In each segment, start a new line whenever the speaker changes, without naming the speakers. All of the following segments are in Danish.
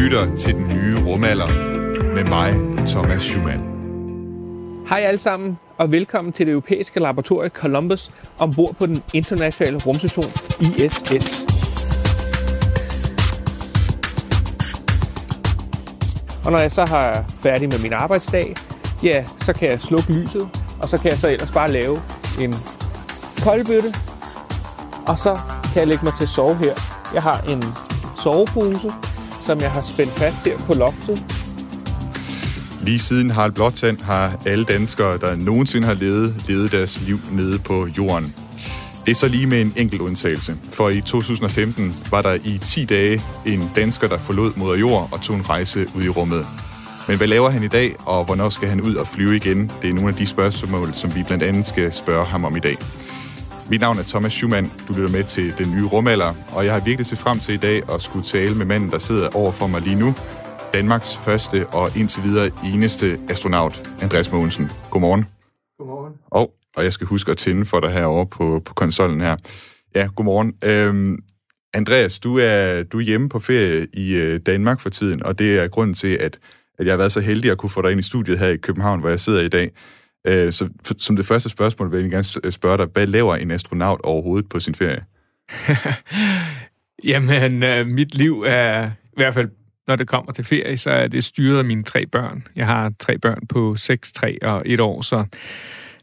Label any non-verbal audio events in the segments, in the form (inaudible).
lytter til den nye rumalder med mig, Thomas Schumann.
Hej alle sammen, og velkommen til det europæiske laboratorium Columbus ombord på den internationale rumstation ISS. Og når jeg så har færdig med min arbejdsdag, ja, så kan jeg slukke lyset, og så kan jeg så ellers bare lave en koldbøtte, og så kan jeg lægge mig til at sove her. Jeg har en sovepose, som jeg har spændt fast her på loftet.
Lige siden Harald Blåtand har alle danskere, der nogensinde har levet, levet deres liv nede på jorden. Det er så lige med en enkelt undtagelse, for i 2015 var der i 10 dage en dansker, der forlod moder jord og tog en rejse ud i rummet. Men hvad laver han i dag, og hvornår skal han ud og flyve igen? Det er nogle af de spørgsmål, som vi blandt andet skal spørge ham om i dag. Mit navn er Thomas Schumann. Du lytter med til Den Nye Rumalder, og jeg har virkelig set frem til i dag at skulle tale med manden, der sidder over for mig lige nu. Danmarks første og indtil videre eneste astronaut, Andreas Mogensen. Godmorgen.
Godmorgen.
Og, og jeg skal huske at tænde for dig herovre på, på konsollen her. Ja, godmorgen. Øhm, Andreas, du er, du er hjemme på ferie i øh, Danmark for tiden, og det er grunden til, at, at jeg har været så heldig at kunne få dig ind i studiet her i København, hvor jeg sidder i dag. Øh, så for, som det første spørgsmål vil jeg gerne spørge dig, hvad laver en astronaut overhovedet på sin ferie? (laughs)
Jamen, øh, mit liv er, i hvert fald når det kommer til ferie, så er det styret af mine tre børn. Jeg har tre børn på 6, 3 og 1 år, så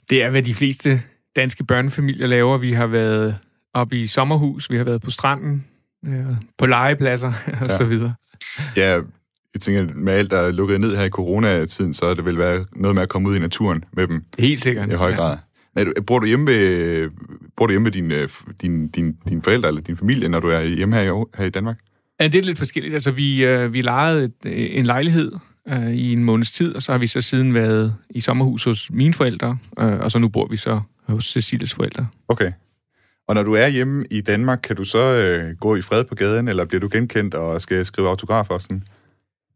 det er, hvad de fleste danske børnefamilier laver. Vi har været oppe i sommerhus, vi har været på stranden, øh, på legepladser (laughs) og
Ja.
så videre.
Ja, jeg tænker, med alt, der er lukket ned her i coronatiden, så er det vel være noget med at komme ud i naturen med dem
Helt sikkert.
i høj grad. Ja. du, bor du hjemme ved, bor du hjemme med dine, øh, din, din, dine forældre eller din familie, når du er hjemme her i, her i Danmark?
Ja, det er lidt forskelligt. Altså, vi, øh, vi lejede et, øh, en lejlighed øh, i en måneds tid, og så har vi så siden været i sommerhus hos mine forældre, øh, og så nu bor vi så hos Cecilies forældre.
Okay. Og når du er hjemme i Danmark, kan du så øh, gå i fred på gaden, eller bliver du genkendt og skal skrive autografer og sådan?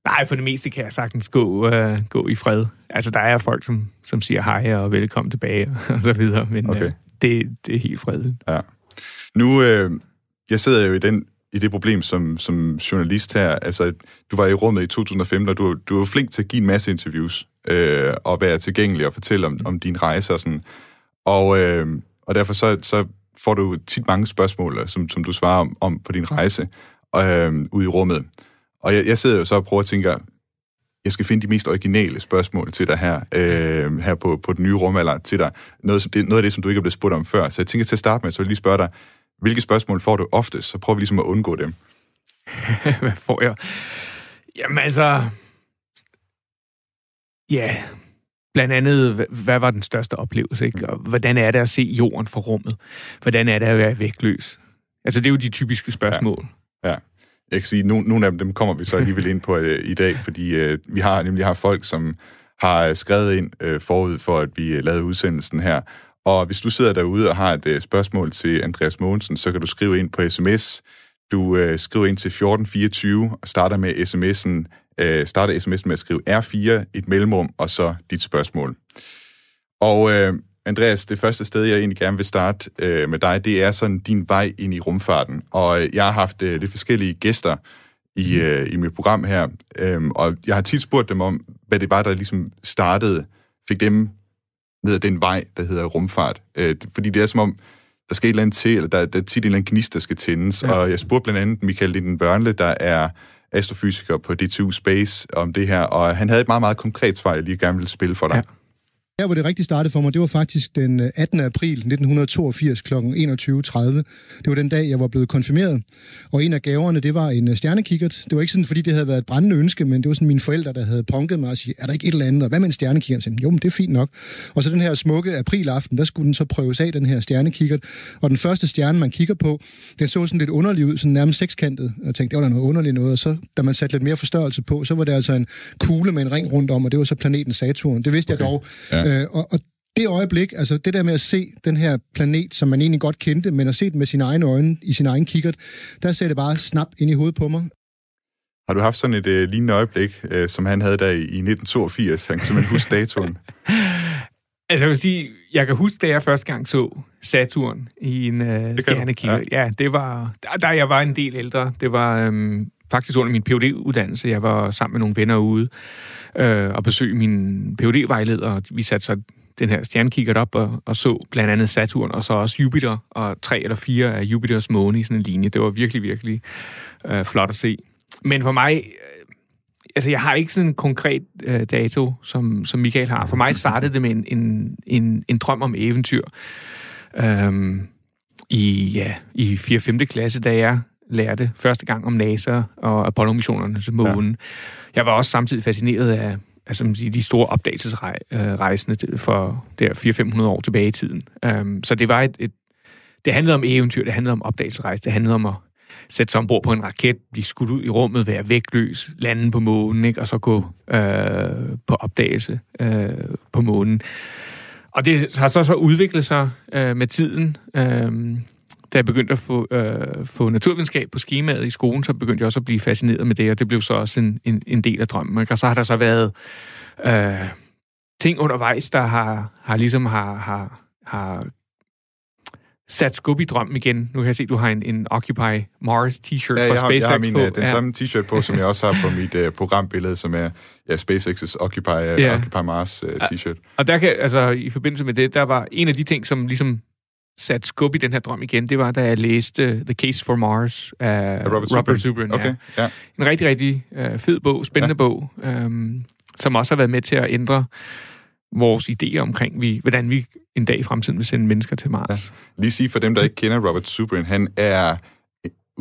Nej, for det meste kan jeg sagtens gå, øh, gå i fred. Altså, der er folk, som, som siger hej og velkommen tilbage (laughs) og så videre, men
Okay.
øh, det, det er helt fredeligt.
Ja. Nu, øh, jeg sidder jo i, den, i det problem som, som journalist her. Altså, du var i rummet i 2015, og du, du var flink til at give en masse interviews, øh, og være tilgængelig og fortælle om, om din rejse og sådan. Og, øh, og derfor så, så får du tit mange spørgsmål, øh, som, som du svarer om, om på din rejse øh, ude i rummet. Og jeg, jeg sidder jo så og prøver at tænke, jeg skal finde de mest originale spørgsmål til dig her, øh, her på, på den nye rumalder til dig. Noget, det, noget af det, som du ikke er blevet spurgt om før. Så jeg tænker til at starte med, så vil jeg lige spørge dig, hvilke spørgsmål får du oftest? Så prøver vi ligesom at undgå dem. (laughs)
Hvad får jeg? Jamen altså... Ja, blandt andet, hva- hvad var den største oplevelse, ikke? Og hvordan er det at se jorden fra rummet? Hvordan er det at være vægtløs? Altså, det er jo de typiske spørgsmål.
Ja. Jeg kan sige, nogle, nogle af dem, dem kommer vi så alligevel ind på øh, i dag, fordi øh, vi har nemlig har folk, som har øh, skrevet ind øh, forud for, at vi øh, lavede udsendelsen her. Og hvis du sidder derude og har et øh, spørgsmål til Andreas Mogensen, så kan du skrive ind på sms. Du øh, skriver ind til 1424 og starter med sms'en, øh, starter sms'en med at skrive R4, et mellemrum, og så dit spørgsmål. Og øh, Andreas, det første sted, jeg egentlig gerne vil starte øh, med dig, det er sådan din vej ind i rumfarten. Og øh, jeg har haft øh, lidt forskellige gæster i, øh, i mit program her, øh, og jeg har tit spurgt dem om, hvad det var, der ligesom startede, fik dem ned ad den vej, der hedder rumfart. Øh, fordi det er som om, der skal et eller andet til, eller der, der er tit en eller anden gnist, der skal tændes. Ja. Og jeg spurgte blandt andet Michael Linden Børnle, der er astrofysiker på DTU Space, om det her, og han havde et meget, meget konkret svar, jeg lige gerne vil spille for dig.
Ja.
Her, hvor det rigtig startede for mig, det var faktisk den øh, 18. april 1982 kl. 21.30. Det var den dag, jeg var blevet konfirmeret. Og en af gaverne, det var en øh, stjernekikkert. Det var ikke sådan, fordi det havde været et brændende ønske, men det var sådan mine forældre, der havde punket mig og sige, er der ikke et eller andet? Og hvad med en stjernekikkert? Jeg sagde, jo, men det er fint nok. Og så den her smukke aprilaften, der skulle den så prøves af, den her stjernekikkert. Og den første stjerne, man kigger på, den så sådan lidt underlig ud, sådan nærmest sekskantet. Og jeg tænkte, det var da noget underligt noget. Og så, da man satte lidt mere forstørrelse på, så var det altså en kugle med en ring rundt om, og det var så planeten Saturn. Det vidste okay. jeg dog.
Ja.
Øh, og, og det øjeblik, altså det der med at se den her planet, som man egentlig godt kendte, men at se den med sine egne øjne, i sin egen kikkert, der sagde det bare snap ind i hovedet på mig.
Har du haft sådan et øh, lignende øjeblik, øh, som han havde der i, i 1982? Han kan simpelthen huske (laughs) datoen.
Altså, jeg vil sige, jeg kan huske, da jeg første gang så Saturn i en øh,
du,
stjernekikker. Ja. ja, det var... Der, der jeg var en del ældre. Det var øhm, faktisk under min phd uddannelse Jeg var sammen med nogle venner ude øh, og besøgte min phd vejleder Vi satte så den her stjernekikkert op og, og så blandt andet Saturn, og så også Jupiter, og tre eller fire af Jupiters måne i sådan en linje. Det var virkelig, virkelig øh, flot at se. Men for mig, øh, altså jeg har ikke sådan en konkret øh, dato, som, som Michael har. For mig startede det med en, en, en, en drøm om eventyr. Øhm, i, ja, i 4. 5. klasse, da jeg lærte første gang om NASA og Apollo-missionerne til månen. Ja. Jeg var også samtidig fascineret af altså, man siger, de store opdagelsesrejsende for der 400-500 år tilbage i tiden. Um, så det var et, et, det handlede om eventyr, det handlede om opdagelsesrejse, det handlede om at sætte sig ombord på en raket, blive skudt ud i rummet, være vægtløs, lande på månen, ikke? og så gå øh, på opdagelse øh, på månen. Og det har så, så udviklet sig øh, med tiden. Øh, da jeg begyndte at få, øh, få naturvidenskab på skemaet i skolen, så begyndte jeg også at blive fascineret med det, og det blev så også en, en, en del af drømmen. Og så har der så været øh, ting undervejs, der har, har ligesom har, har, har sat skub i drømmen igen. Nu kan jeg se, at du har en, en Occupy Mars t-shirt
ja,
fra
SpaceX
SpaceX
jeg har min,
på.
Øh, den
ja.
samme t-shirt på, som jeg også har på mit uh, programbillede, som er ja, SpaceX's Occupy, uh,
Ja.
Occupy Mars uh, t-shirt.
Og der kan, altså, i forbindelse med det, der var en af de ting, som ligesom satte skub i den her drøm igen, det var, da jeg læste The Case for Mars af
Af Robert
Robert
Zubrin.
Zubrin.
Okay,
Ja.
ja.
En rigtig, rigtig øh, fed bog, spændende ja. bog, øhm, som også har været med til at ændre vores idéer omkring, vi, hvordan vi en dag i fremtiden vil sende mennesker til Mars. Ja.
Lige sige for dem, der ikke kender Robert Zubrin, han er,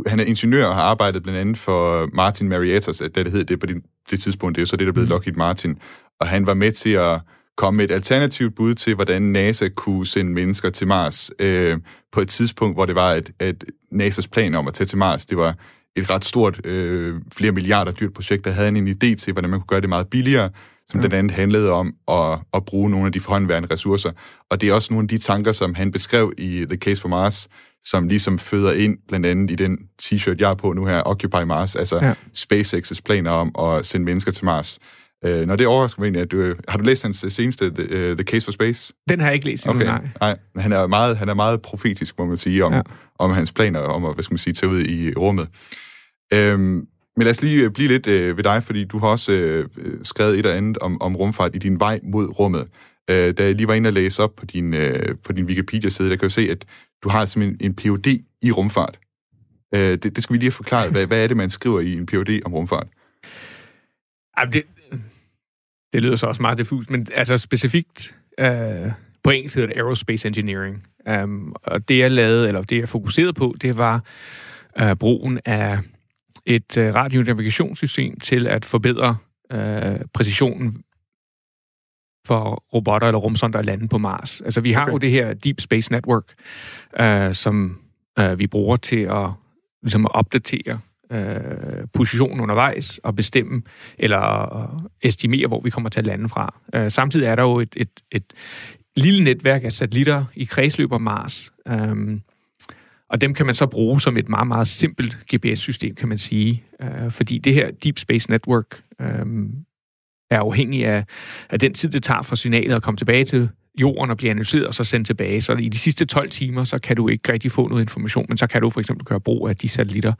han er ingeniør og har arbejdet blandt andet for Martin Marietta, da det hed det på det, det tidspunkt, det er jo så det, der blev
Mm.
Lockheed Martin. Og han var med til at komme med et alternativt bud til, hvordan NASA kunne sende mennesker til Mars øh, på et tidspunkt, hvor det var, at, at NASA's plan om at tage til Mars, det var et ret stort, øh, flere milliarder dyrt projekt, der havde en idé til, hvordan man kunne gøre det meget billigere, som
Ja.
blandt andet handlede om at, at bruge nogle af de forhåndværende ressourcer. Og det er også nogle af de tanker, som han beskrev i The Case for Mars, som ligesom føder ind blandt andet i den t-shirt, jeg har på nu her, Occupy Mars, altså
ja.
SpaceX's planer om at sende mennesker til Mars. Øh, når det overrasker mig egentlig, at du, har du læst hans øh, seneste The, uh, The Case for Space?
Den har jeg ikke læst endnu,
Okay,
nej.
nej. Men han er meget, han er meget profetisk, må man sige, om,
Ja.
om hans planer om at, hvad skal man sige, tage ud i rummet. Øhm, men lad os lige øh, blive lidt øh, ved dig, fordi du har også øh, øh, skrevet et eller andet om, om rumfart i din vej mod rummet. Øh, da jeg lige var inde og læse op på din, øh, på din Wikipedia-side, der kan jeg se, at du har simpelthen en Ph.D. i rumfart. Øh, det, det skal vi lige have forklaret. Hvad, hvad er det, man skriver i en Ph.D. om rumfart?
Jamen, det, det lyder så også meget diffus, men altså specifikt øh, på engelsk hedder det Aerospace Engineering. Um, og det jeg lavede, eller det jeg fokuserede på, det var øh, brugen af et øh, radionavigationssystem til at forbedre øh, præcisionen for robotter eller rumsonder at lande på Mars. Altså vi har
Okay.
jo det her Deep Space Network, øh, som øh, vi bruger til at, ligesom at opdatere øh, positionen undervejs og bestemme eller estimere, hvor vi kommer til at lande fra. Øh, samtidig er der jo et, et, et lille netværk af satellitter i kredsløb om Mars, øhm, og dem kan man så bruge som et meget, meget simpelt GPS-system, kan man sige. Øh, fordi det her Deep Space Network øh, er afhængig af, af den tid, det tager for signalet at komme tilbage til jorden og blive analyseret og så sendt tilbage. Så i de sidste 12 timer, så kan du ikke rigtig få noget information, men så kan du for eksempel gøre brug af de satellitter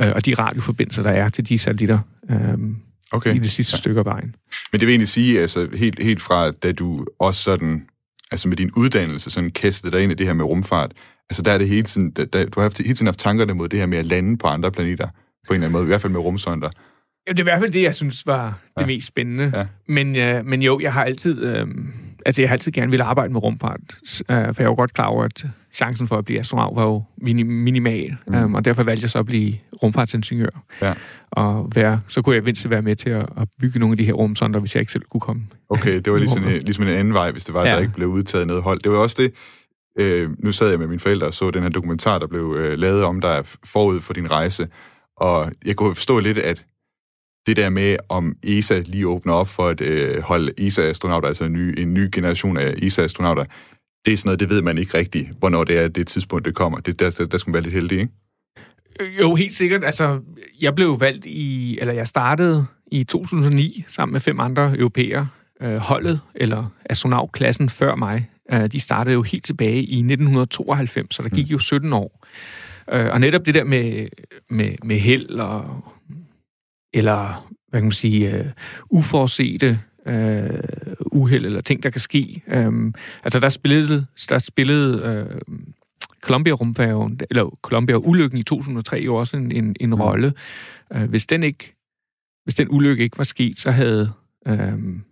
øh, og de radioforbindelser, der er til de satellitter øh,
Okay.
i det sidste ja. stykke af vejen.
Men det vil egentlig sige, altså helt, helt fra da du også sådan, altså med din uddannelse, sådan kastede dig ind i det her med rumfart, altså der er det hele tiden, der, der, du har haft, hele tiden haft tankerne mod det her med at lande på andre planeter, på en eller anden måde, i hvert fald med rumsonder.
Ja, det er i hvert fald det, jeg synes var det
Ja.
mest spændende.
Ja.
Men, øh, men jo, jeg har altid, øh, altså jeg har altid gerne ville arbejde med rumfart, øh, for jeg var godt klar over, at chancen for at blive astronaut var jo mini- minimal, mm. um, og derfor valgte jeg så at blive rumfartsingeniør.
Ja.
Og være, så kunne jeg mindst være med til at, at bygge nogle af de her rumsonder, hvis jeg ikke selv kunne komme.
Okay, det var ligesom, en, ligesom en anden vej, hvis det var. Ja. der ikke blev udtaget noget hold. Det var også det, øh, nu sad jeg med mine forældre og så den her dokumentar, der blev øh, lavet om dig forud for din rejse, og jeg kunne forstå lidt, at det der med, om ESA lige åbner op for at øh, holde ESA-astronauter, altså en ny, en ny generation af ESA-astronauter, det er sådan noget, det ved man ikke rigtigt, hvornår det er det tidspunkt, det kommer. Det, der, der skal man være lidt heldig, ikke?
Jo, helt sikkert. Altså, jeg blev valgt i, eller jeg startede i 2009 sammen med fem andre europæere. Øh, holdet, eller astronautklassen før mig, øh, de startede jo helt tilbage i 1992, så der gik jo 17 år. Øh, og netop det der med, med, med held og eller hvad kan man sige, øh, uforsete øh, uheld eller ting, der kan ske. Um, altså der spillede, der spillede øh, Columbia-rumfærgen, eller Columbia-ulykken i 2003 jo også en, en, en mm. rolle. Uh, hvis den ikke, hvis den ulykke ikke var sket, så havde um,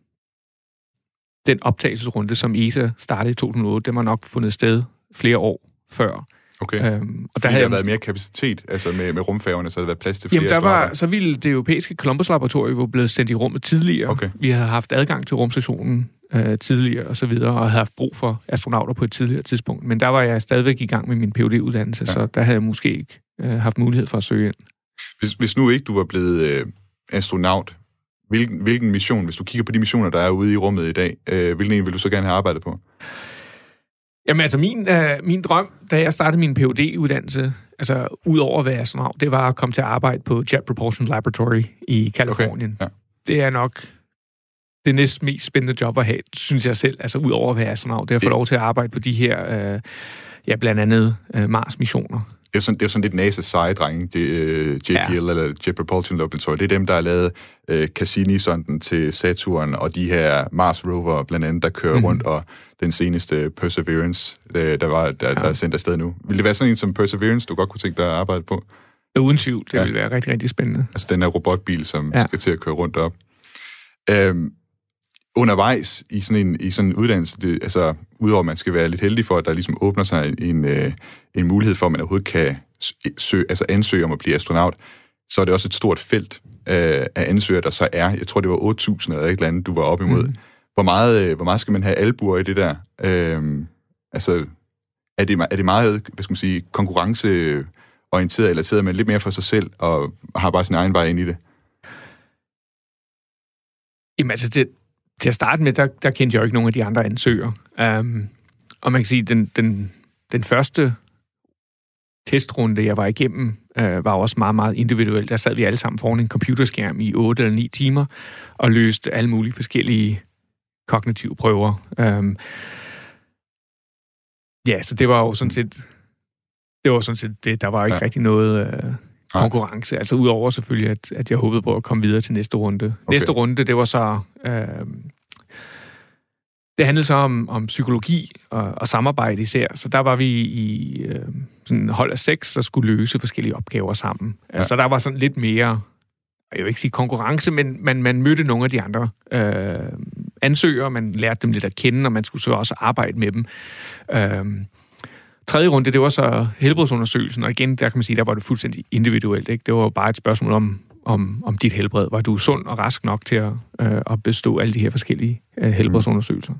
den optagelsesrunde, som ESA startede i 2008, den var nok fundet sted flere år før.
Okay. Øhm, og der havde der været mere kapacitet, altså med, med rumfærgerne, så havde der været plads til flere
Jamen, der var, så ville det europæiske Columbus-laboratorium jo blevet sendt i rummet tidligere.
Okay.
Vi havde haft adgang til rumstationen øh, tidligere og så videre, og havde haft brug for astronauter på et tidligere tidspunkt. Men der var jeg stadigvæk i gang med min phd uddannelse ja. så der havde jeg måske ikke øh, haft mulighed for at søge ind.
Hvis, hvis nu ikke du var blevet øh, astronaut, hvilken, hvilken mission, hvis du kigger på de missioner, der er ude i rummet i dag, øh, hvilken en vil du så gerne have arbejdet på?
Jamen altså, min, øh, min drøm, da jeg startede min phd uddannelse altså ud over at være astronaut, det var at komme til at arbejde på Jet Propulsion Laboratory i Kalifornien. Okay, ja. Det er nok det næst mest spændende job at have, synes jeg selv, altså ud over at være astronaut. Det er at få lov til at arbejde på de her, øh, ja, blandt andet øh, Mars-missioner
er sådan, det er sådan lidt NASA's seje drenge, det, uh, JPL, ja. eller Jet Propulsion Laboratory. Det er dem, der har lavet uh, Cassini-sonden til Saturn, og de her Mars rover blandt andet, der kører mm. rundt, og den seneste Perseverance, der, der, var, der, ja. der er sendt afsted nu. Vil det være sådan en som Perseverance, du godt kunne tænke dig at arbejde på?
Uden tvivl, det ja. vil være rigtig, rigtig spændende.
Altså den her robotbil, som ja. skal til at køre rundt op. Øhm, undervejs i sådan en, i sådan en uddannelse, det, altså udover at man skal være lidt heldig for, at der ligesom åbner sig en, øh, en mulighed for, at man overhovedet kan søge, altså ansøge om at blive astronaut, så er det også et stort felt øh, af ansøgere, der så er. Jeg tror, det var 8.000 eller et eller andet, du var op imod. Mm. Hvor, meget, øh, hvor meget skal man have albuer i det der? Øh, altså, er det, er det meget, hvad skal man sige, konkurrenceorienteret, eller sidder man lidt mere for sig selv og har bare sin egen vej ind i det?
Jamen altså, det, til at starte med, der, der kendte jeg jo ikke nogen af de andre ansøgere. Um, og man kan sige, den, den, den første testrunde, jeg var igennem, uh, var også meget, meget individuelt. Der sad vi alle sammen foran en computerskærm i 8 eller 9 timer og løste alle mulige forskellige kognitive prøver. Um, ja, så det var jo sådan set det var sådan set det. Der var ikke ja. rigtig noget uh, konkurrence. Nej. Altså udover selvfølgelig, at, at jeg håbede på at komme videre til næste runde. Okay. Næste runde, det var så... Øh, det handlede så om, om psykologi og, og samarbejde især. Så der var vi i øh, sådan hold af seks, der skulle løse forskellige opgaver sammen. Ja. Altså der var sådan lidt mere, jeg vil ikke sige konkurrence, men man, man mødte nogle af de andre øh, ansøgere, man lærte dem lidt at kende, og man skulle så også arbejde med dem. Øh, tredje runde, det var så helbredsundersøgelsen, og igen, der kan man sige, der var det fuldstændig individuelt. Ikke? Det var bare et spørgsmål om, om, om dit helbred. Var du sund og rask nok til at, øh, at bestå alle de her forskellige øh, helbredsundersøgelser? Mm.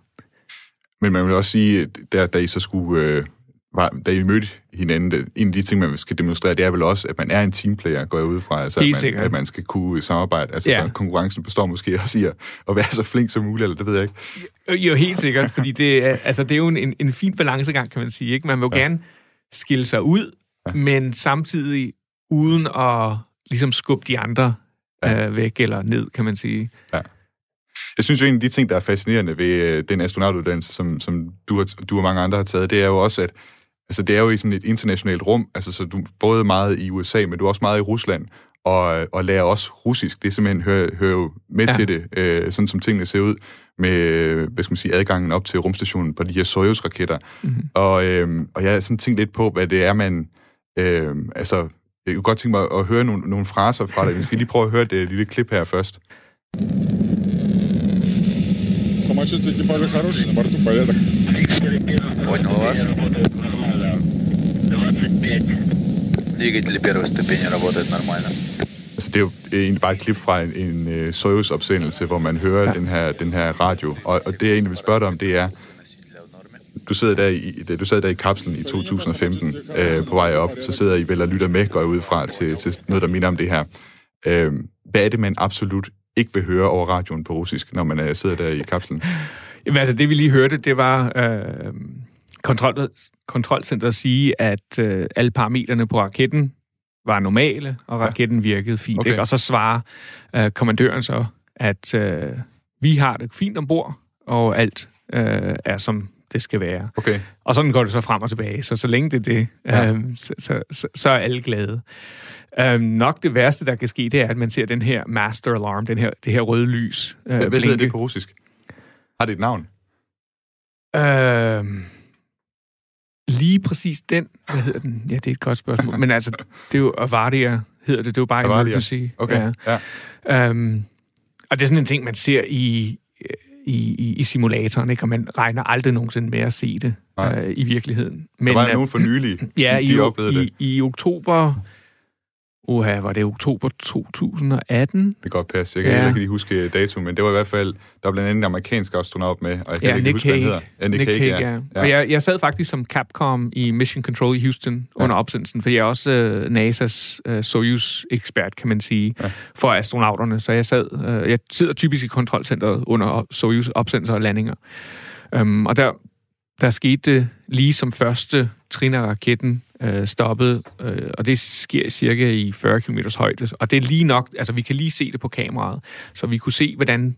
Men man vil også sige, der, da I så skulle... Øh, var, da I mødte hinanden, en af de ting, man skal demonstrere, det er vel også, at man er en teamplayer, går jeg ud fra. Altså, at, man, at man skal kunne samarbejde. Altså, ja. så konkurrencen består måske også i at, at være så flink som muligt, eller det ved jeg ikke.
Jo, jo helt sikkert, fordi det, er, altså, det er jo en, en fin balancegang, kan man sige. Ikke? Man vil jo ja. gerne skille sig ud, ja. men samtidig uden at ligesom skubbe de andre ja. øh, væk eller ned, kan man sige. Ja.
Jeg synes jo, en af de ting, der er fascinerende ved øh, den astronautuddannelse, som, som du, har, du og mange andre har taget, det er jo også, at altså, det er jo i sådan et internationalt rum, altså, så du både meget i USA, men du er også meget i Rusland, og, og lærer også russisk. Det simpelthen hører, hører jo med ja. til det, øh, sådan som tingene ser ud, med hvad skal man sige, adgangen op til rumstationen på de her Soyuz-raketter. Mm-hmm. Og, øh, og jeg har sådan tænkt lidt på, hvad det er, man... Øh, altså, jeg kunne godt tænke mig at høre nogle, nogle fraser fra dig. Vi skal lige prøve at høre det lille klip her først. Самочувствие экипажа хорошее, на борту порядок. Понял вас. 25. Двигатели первой ступени работают нормально. Altså, det er jo egentlig bare et klip fra en, en uh, Soyuz-opsendelse, hvor man hører ja. den, her, den her radio. Og, og det, jeg egentlig vil spørge dig om, det er, du sidder der i, du sidder der i kapslen i 2015 øh, på vej op, så sidder I vel og lytter med, går jeg ud fra, til, til noget, der minder om det her. Øh, hvad er det, man absolut ikke vil høre over radioen på russisk, når man øh, sidder der i kapslen? (laughs)
Jamen altså, det vi lige hørte, det var øh, kontrol, kontrolcenteret sige, at øh, alle parametrene på raketten var normale, og raketten virkede fint. Okay. Ikke? Og så svarer øh, kommandøren så, at øh, vi har det fint ombord, og alt øh, er som det skal være.
Okay.
Og sådan går det så frem og tilbage. Så så længe det er det,
Ja.
øhm, så, så, så, så er alle glade. Øhm, nok det værste, der kan ske, det er, at man ser den her master alarm, den her, det her røde lys øh,
Hvad, hedder det på russisk? Har det et navn?
Øhm, lige præcis den, hvad hedder den? Ja, det er et godt spørgsmål. Men altså, det er jo Avardia, hedder det. Det er jo bare
Avardia.
emergency.
Okay,
Ja.
ja.
Øhm, og det er sådan en ting, man ser i, i, i, i simulatoren, ikke? og man regner aldrig nogensinde med at se det
Nej.
øh, i virkeligheden.
Men, der var
øh,
nogen for nylig, (clears throat)
Ja,
de,
i,
de oplevede
i,
det.
i oktober... Uha, var det oktober 2018?
Det kan godt passe. Jeg kan
Ja.
ikke lige huske datoen, men det var i hvert fald, der var blandt andet en amerikansk astronaut med, og jeg kan
Ja,
ikke
Nick
huske, hvad han hedder. Ja, Nick,
Nick
Hague,
Hague,
ja.
ja.
ja.
Jeg, jeg sad faktisk som Capcom i Mission Control i Houston ja. under opsendelsen, for jeg er også uh, NASA's uh, Soyuz-ekspert, kan man sige,
Ja.
for astronauterne. Så jeg sad, uh, jeg sidder typisk i kontrolcentret under Soyuz-opsendelser og landinger. Um, og der, der skete det lige som første trin af raketten øh, stoppede, øh, og det sker cirka i 40 km højde. Og det er lige nok, altså vi kan lige se det på kameraet, så vi kunne se, hvordan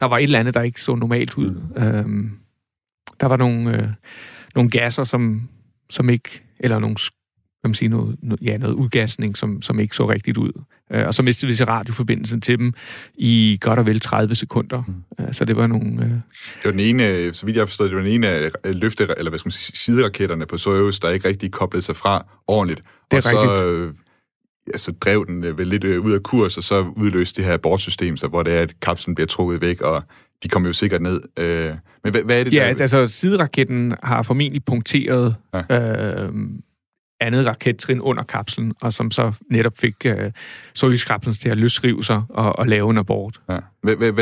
der var et eller andet, der ikke så normalt ud. Mm. Øhm, der var nogle, øh, nogle gasser, som, som ikke, eller nogle, hvad man siger, noget, noget, ja, noget udgasning, som, som ikke så rigtigt ud. Øh, og så mistede vi så radioforbindelsen til dem i godt og vel 30 sekunder. Mm. Øh, så det var nogle... Øh,
Det var den ene, så vidt jeg forstået, det var den ene af løfte, eller hvad skal man sige, sideraketterne på Soyuz, der ikke rigtig koblede sig fra ordentligt.
Det er
og så,
rigtigt.
øh, ja, så drev den øh, vel lidt øh, ud af kurs, og så udløste det her abortsystem, så hvor det er, at kapslen bliver trukket væk, og de kommer jo sikkert ned. Øh, men hvad, hvad er det,
ja,
der...
altså sideraketten har formentlig punkteret
Ja.
øh, andet rakettrin under kapslen, og som så netop fik øh, Soyuz-kapslen til at løsrive sig og, og lave en abort.
Ja.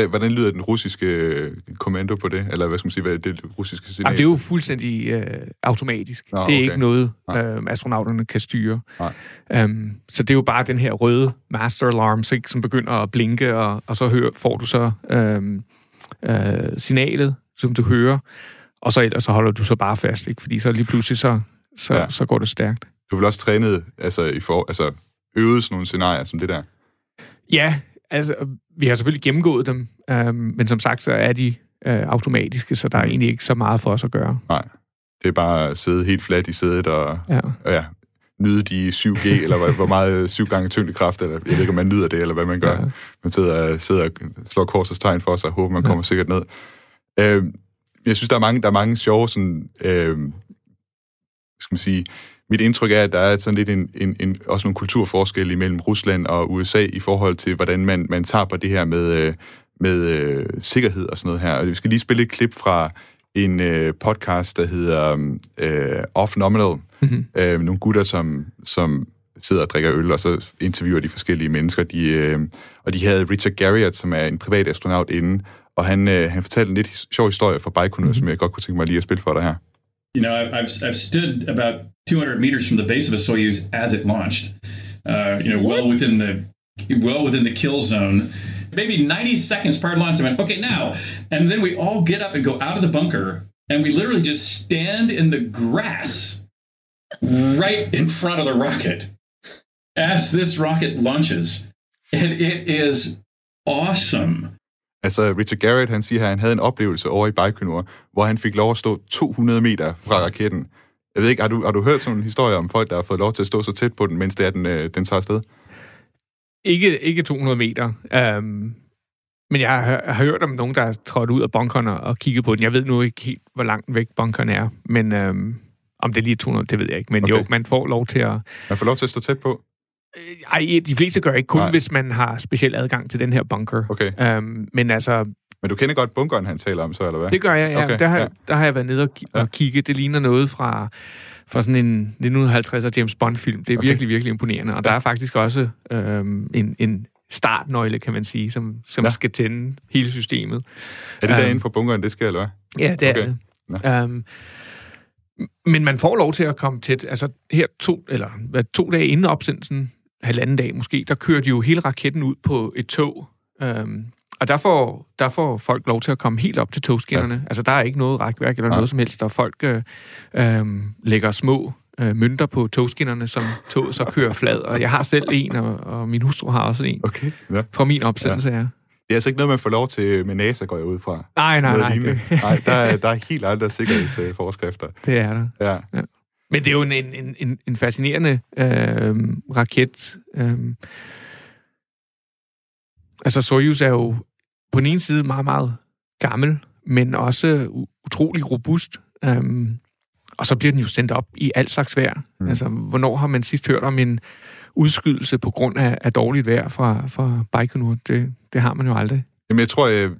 Hvordan lyder den russiske øh, kommando på det? Eller hvad skal man sige, hvad er det russiske signal?
Jamen, det er jo fuldstændig øh, automatisk.
Nå,
det er
okay.
ikke noget, øh, astronauterne kan styre.
Nej.
Um, så det er jo bare den her røde master alarm, så ikke, som begynder at blinke, og, og så hører, får du så øhm, øh, signalet, som du hører, og så ellers så holder du så bare fast, ikke? fordi så lige pludselig så, så,
ja.
så går det stærkt.
Du vil også trænet, altså, i for, altså øvet sådan nogle scenarier som det der.
Ja, altså, vi har selvfølgelig gennemgået dem, øhm, men som sagt, så er de øh, automatiske, så der er
Mm.
egentlig ikke så meget for os at gøre.
Nej. Det er bare at sidde helt fladt i sædet og,
Ja.
og ja, nyde de 7G, eller hvor, meget 7 gange tyngdekraft, eller jeg ved ikke, om man nyder det, eller hvad man gør.
Ja.
Man sidder, sidder og slår korsets tegn for sig, og håber, man kommer sikkert ned. Øh, jeg synes, der er mange, der er mange sjove sådan, øh, skal man sige, mit indtryk er, at der er sådan lidt en, en, en, også nogle kulturforskelle imellem Rusland og USA i forhold til, hvordan man, man tager på det her med, øh, med øh, sikkerhed og sådan noget her. Og vi skal lige spille et klip fra en øh, podcast, der hedder øh, Off Nominal.
Mm-hmm.
Øh, nogle gutter, som, som sidder og drikker øl, og så interviewer de forskellige mennesker. De, øh, og de havde Richard Garriott, som er en privat astronaut inde, og han, øh, han fortalte en lidt sjov historie fra Baikonur, mm-hmm. som jeg godt kunne tænke mig lige at spille for dig her.
You know, I've, I've, I've stood about 200 meters from the base of a Soyuz as it launched. Uh, you know, well within the well within the kill zone. Maybe 90 seconds prior to launch, I went, okay, now. And then we all get up and go out of the bunker, and we literally just stand in the grass right in front of the rocket as this rocket launches. And it is awesome.
Altså, Richard Garrett, han siger her, at han havde en oplevelse over i Baikonur, hvor han fik lov at stå 200 meter fra raketten. Jeg ved ikke, har du, har du hørt sådan en historie om folk, der har fået lov til at stå så tæt på den, mens det er, den, øh, den tager afsted?
Ikke, ikke 200 meter. Um, men jeg har, har hørt om nogen, der er trådt ud af bunkeren og, kigget på den. Jeg ved nu ikke helt, hvor langt væk bunkeren er, men um, om det er lige 200, det ved jeg ikke. Men. Okay. jo, man får lov til at...
Man får lov til at stå tæt på?
Ej, de fleste gør ikke kun,
Nej.
Hvis man har speciel adgang til den her bunker.
Okay.
Um, men altså,
Men du kender godt bunkeren, han taler om så, eller hvad?
det gør jeg, ja.
Okay,
der, har,
ja.
ja. der har jeg været nede og,
Ja.
og kigge. Det ligner noget fra, fra sådan en 1950'er James Bond-film. Det er
Okay.
virkelig, virkelig imponerende. Og der er faktisk også øhm, en, en startnøgle, kan man sige, som, som
Ja.
ja. skal tænde hele systemet.
Er det
Øhm,
derinde for bunkeren, det skal, eller hvad?
Ja, det
Okay.
er det. Um, men man får lov til at komme tæt. Altså her to, eller hvad, to dage inden opsendelsen, halvanden dag måske, der kører de jo hele raketten ud på et tog. Um, og der får, der får folk lov til at komme helt op til togskinnerne. Ja. Altså der er ikke noget rækværk eller
Nej.
noget som helst, der folk øh, øh, lægger små øh, mønter på togskinnerne, som toget så kører flad. Og jeg har selv en, og, og min hustru har også en
Okay, ja.
fra min opsendelse, ja.
Det er altså ikke noget, man får lov til med NASA, går jeg ud fra.
Nej, nej,
Noget
nej.
lignende.
Det,
nej der, er, der er helt andre sikkerhedsforskrifter.
det er der.
Ja.
Men det er jo en, en, en, en fascinerende øh, raket. Øh. Altså, Soyuz er jo på den ene side meget, meget gammel, men også utrolig robust. Øh. Og så bliver den jo sendt op i alt slags vejr. Mm. Altså, hvornår har man sidst hørt om en udskydelse på grund af, af dårligt vejr fra, fra Baikonur? Det, det har man jo aldrig.
Jamen, jeg tror, jeg,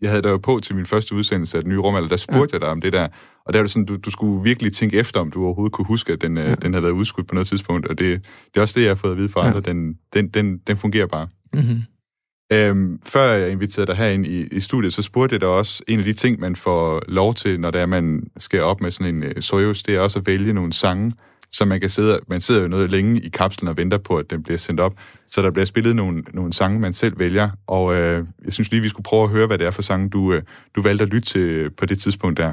jeg havde dig jo på til min første udsendelse af den nye rumalder, der spurgte ja. jeg dig om det der, og der var det sådan, du, du skulle virkelig tænke efter, om du overhovedet kunne huske, at den, ja. den havde været udskudt på noget tidspunkt, og det, det er også det, jeg har fået at vide fra
Ja.
andre, den, den, den, den fungerer bare.
Mm-hmm.
Øhm, før jeg inviterede dig herind i, i studiet, så spurgte jeg dig også, en af de ting, man får lov til, når det er, man skal op med sådan en uh, Soyuz, det er også at vælge nogle sange, så man kan sidde, man sidder jo noget længe i kapslen og venter på, at den bliver sendt op, så der bliver spillet nogle, nogle sange, man selv vælger, og øh, jeg synes lige, vi skulle prøve at høre, hvad det er for sange, du, øh, du valgte at lytte til på det tidspunkt der.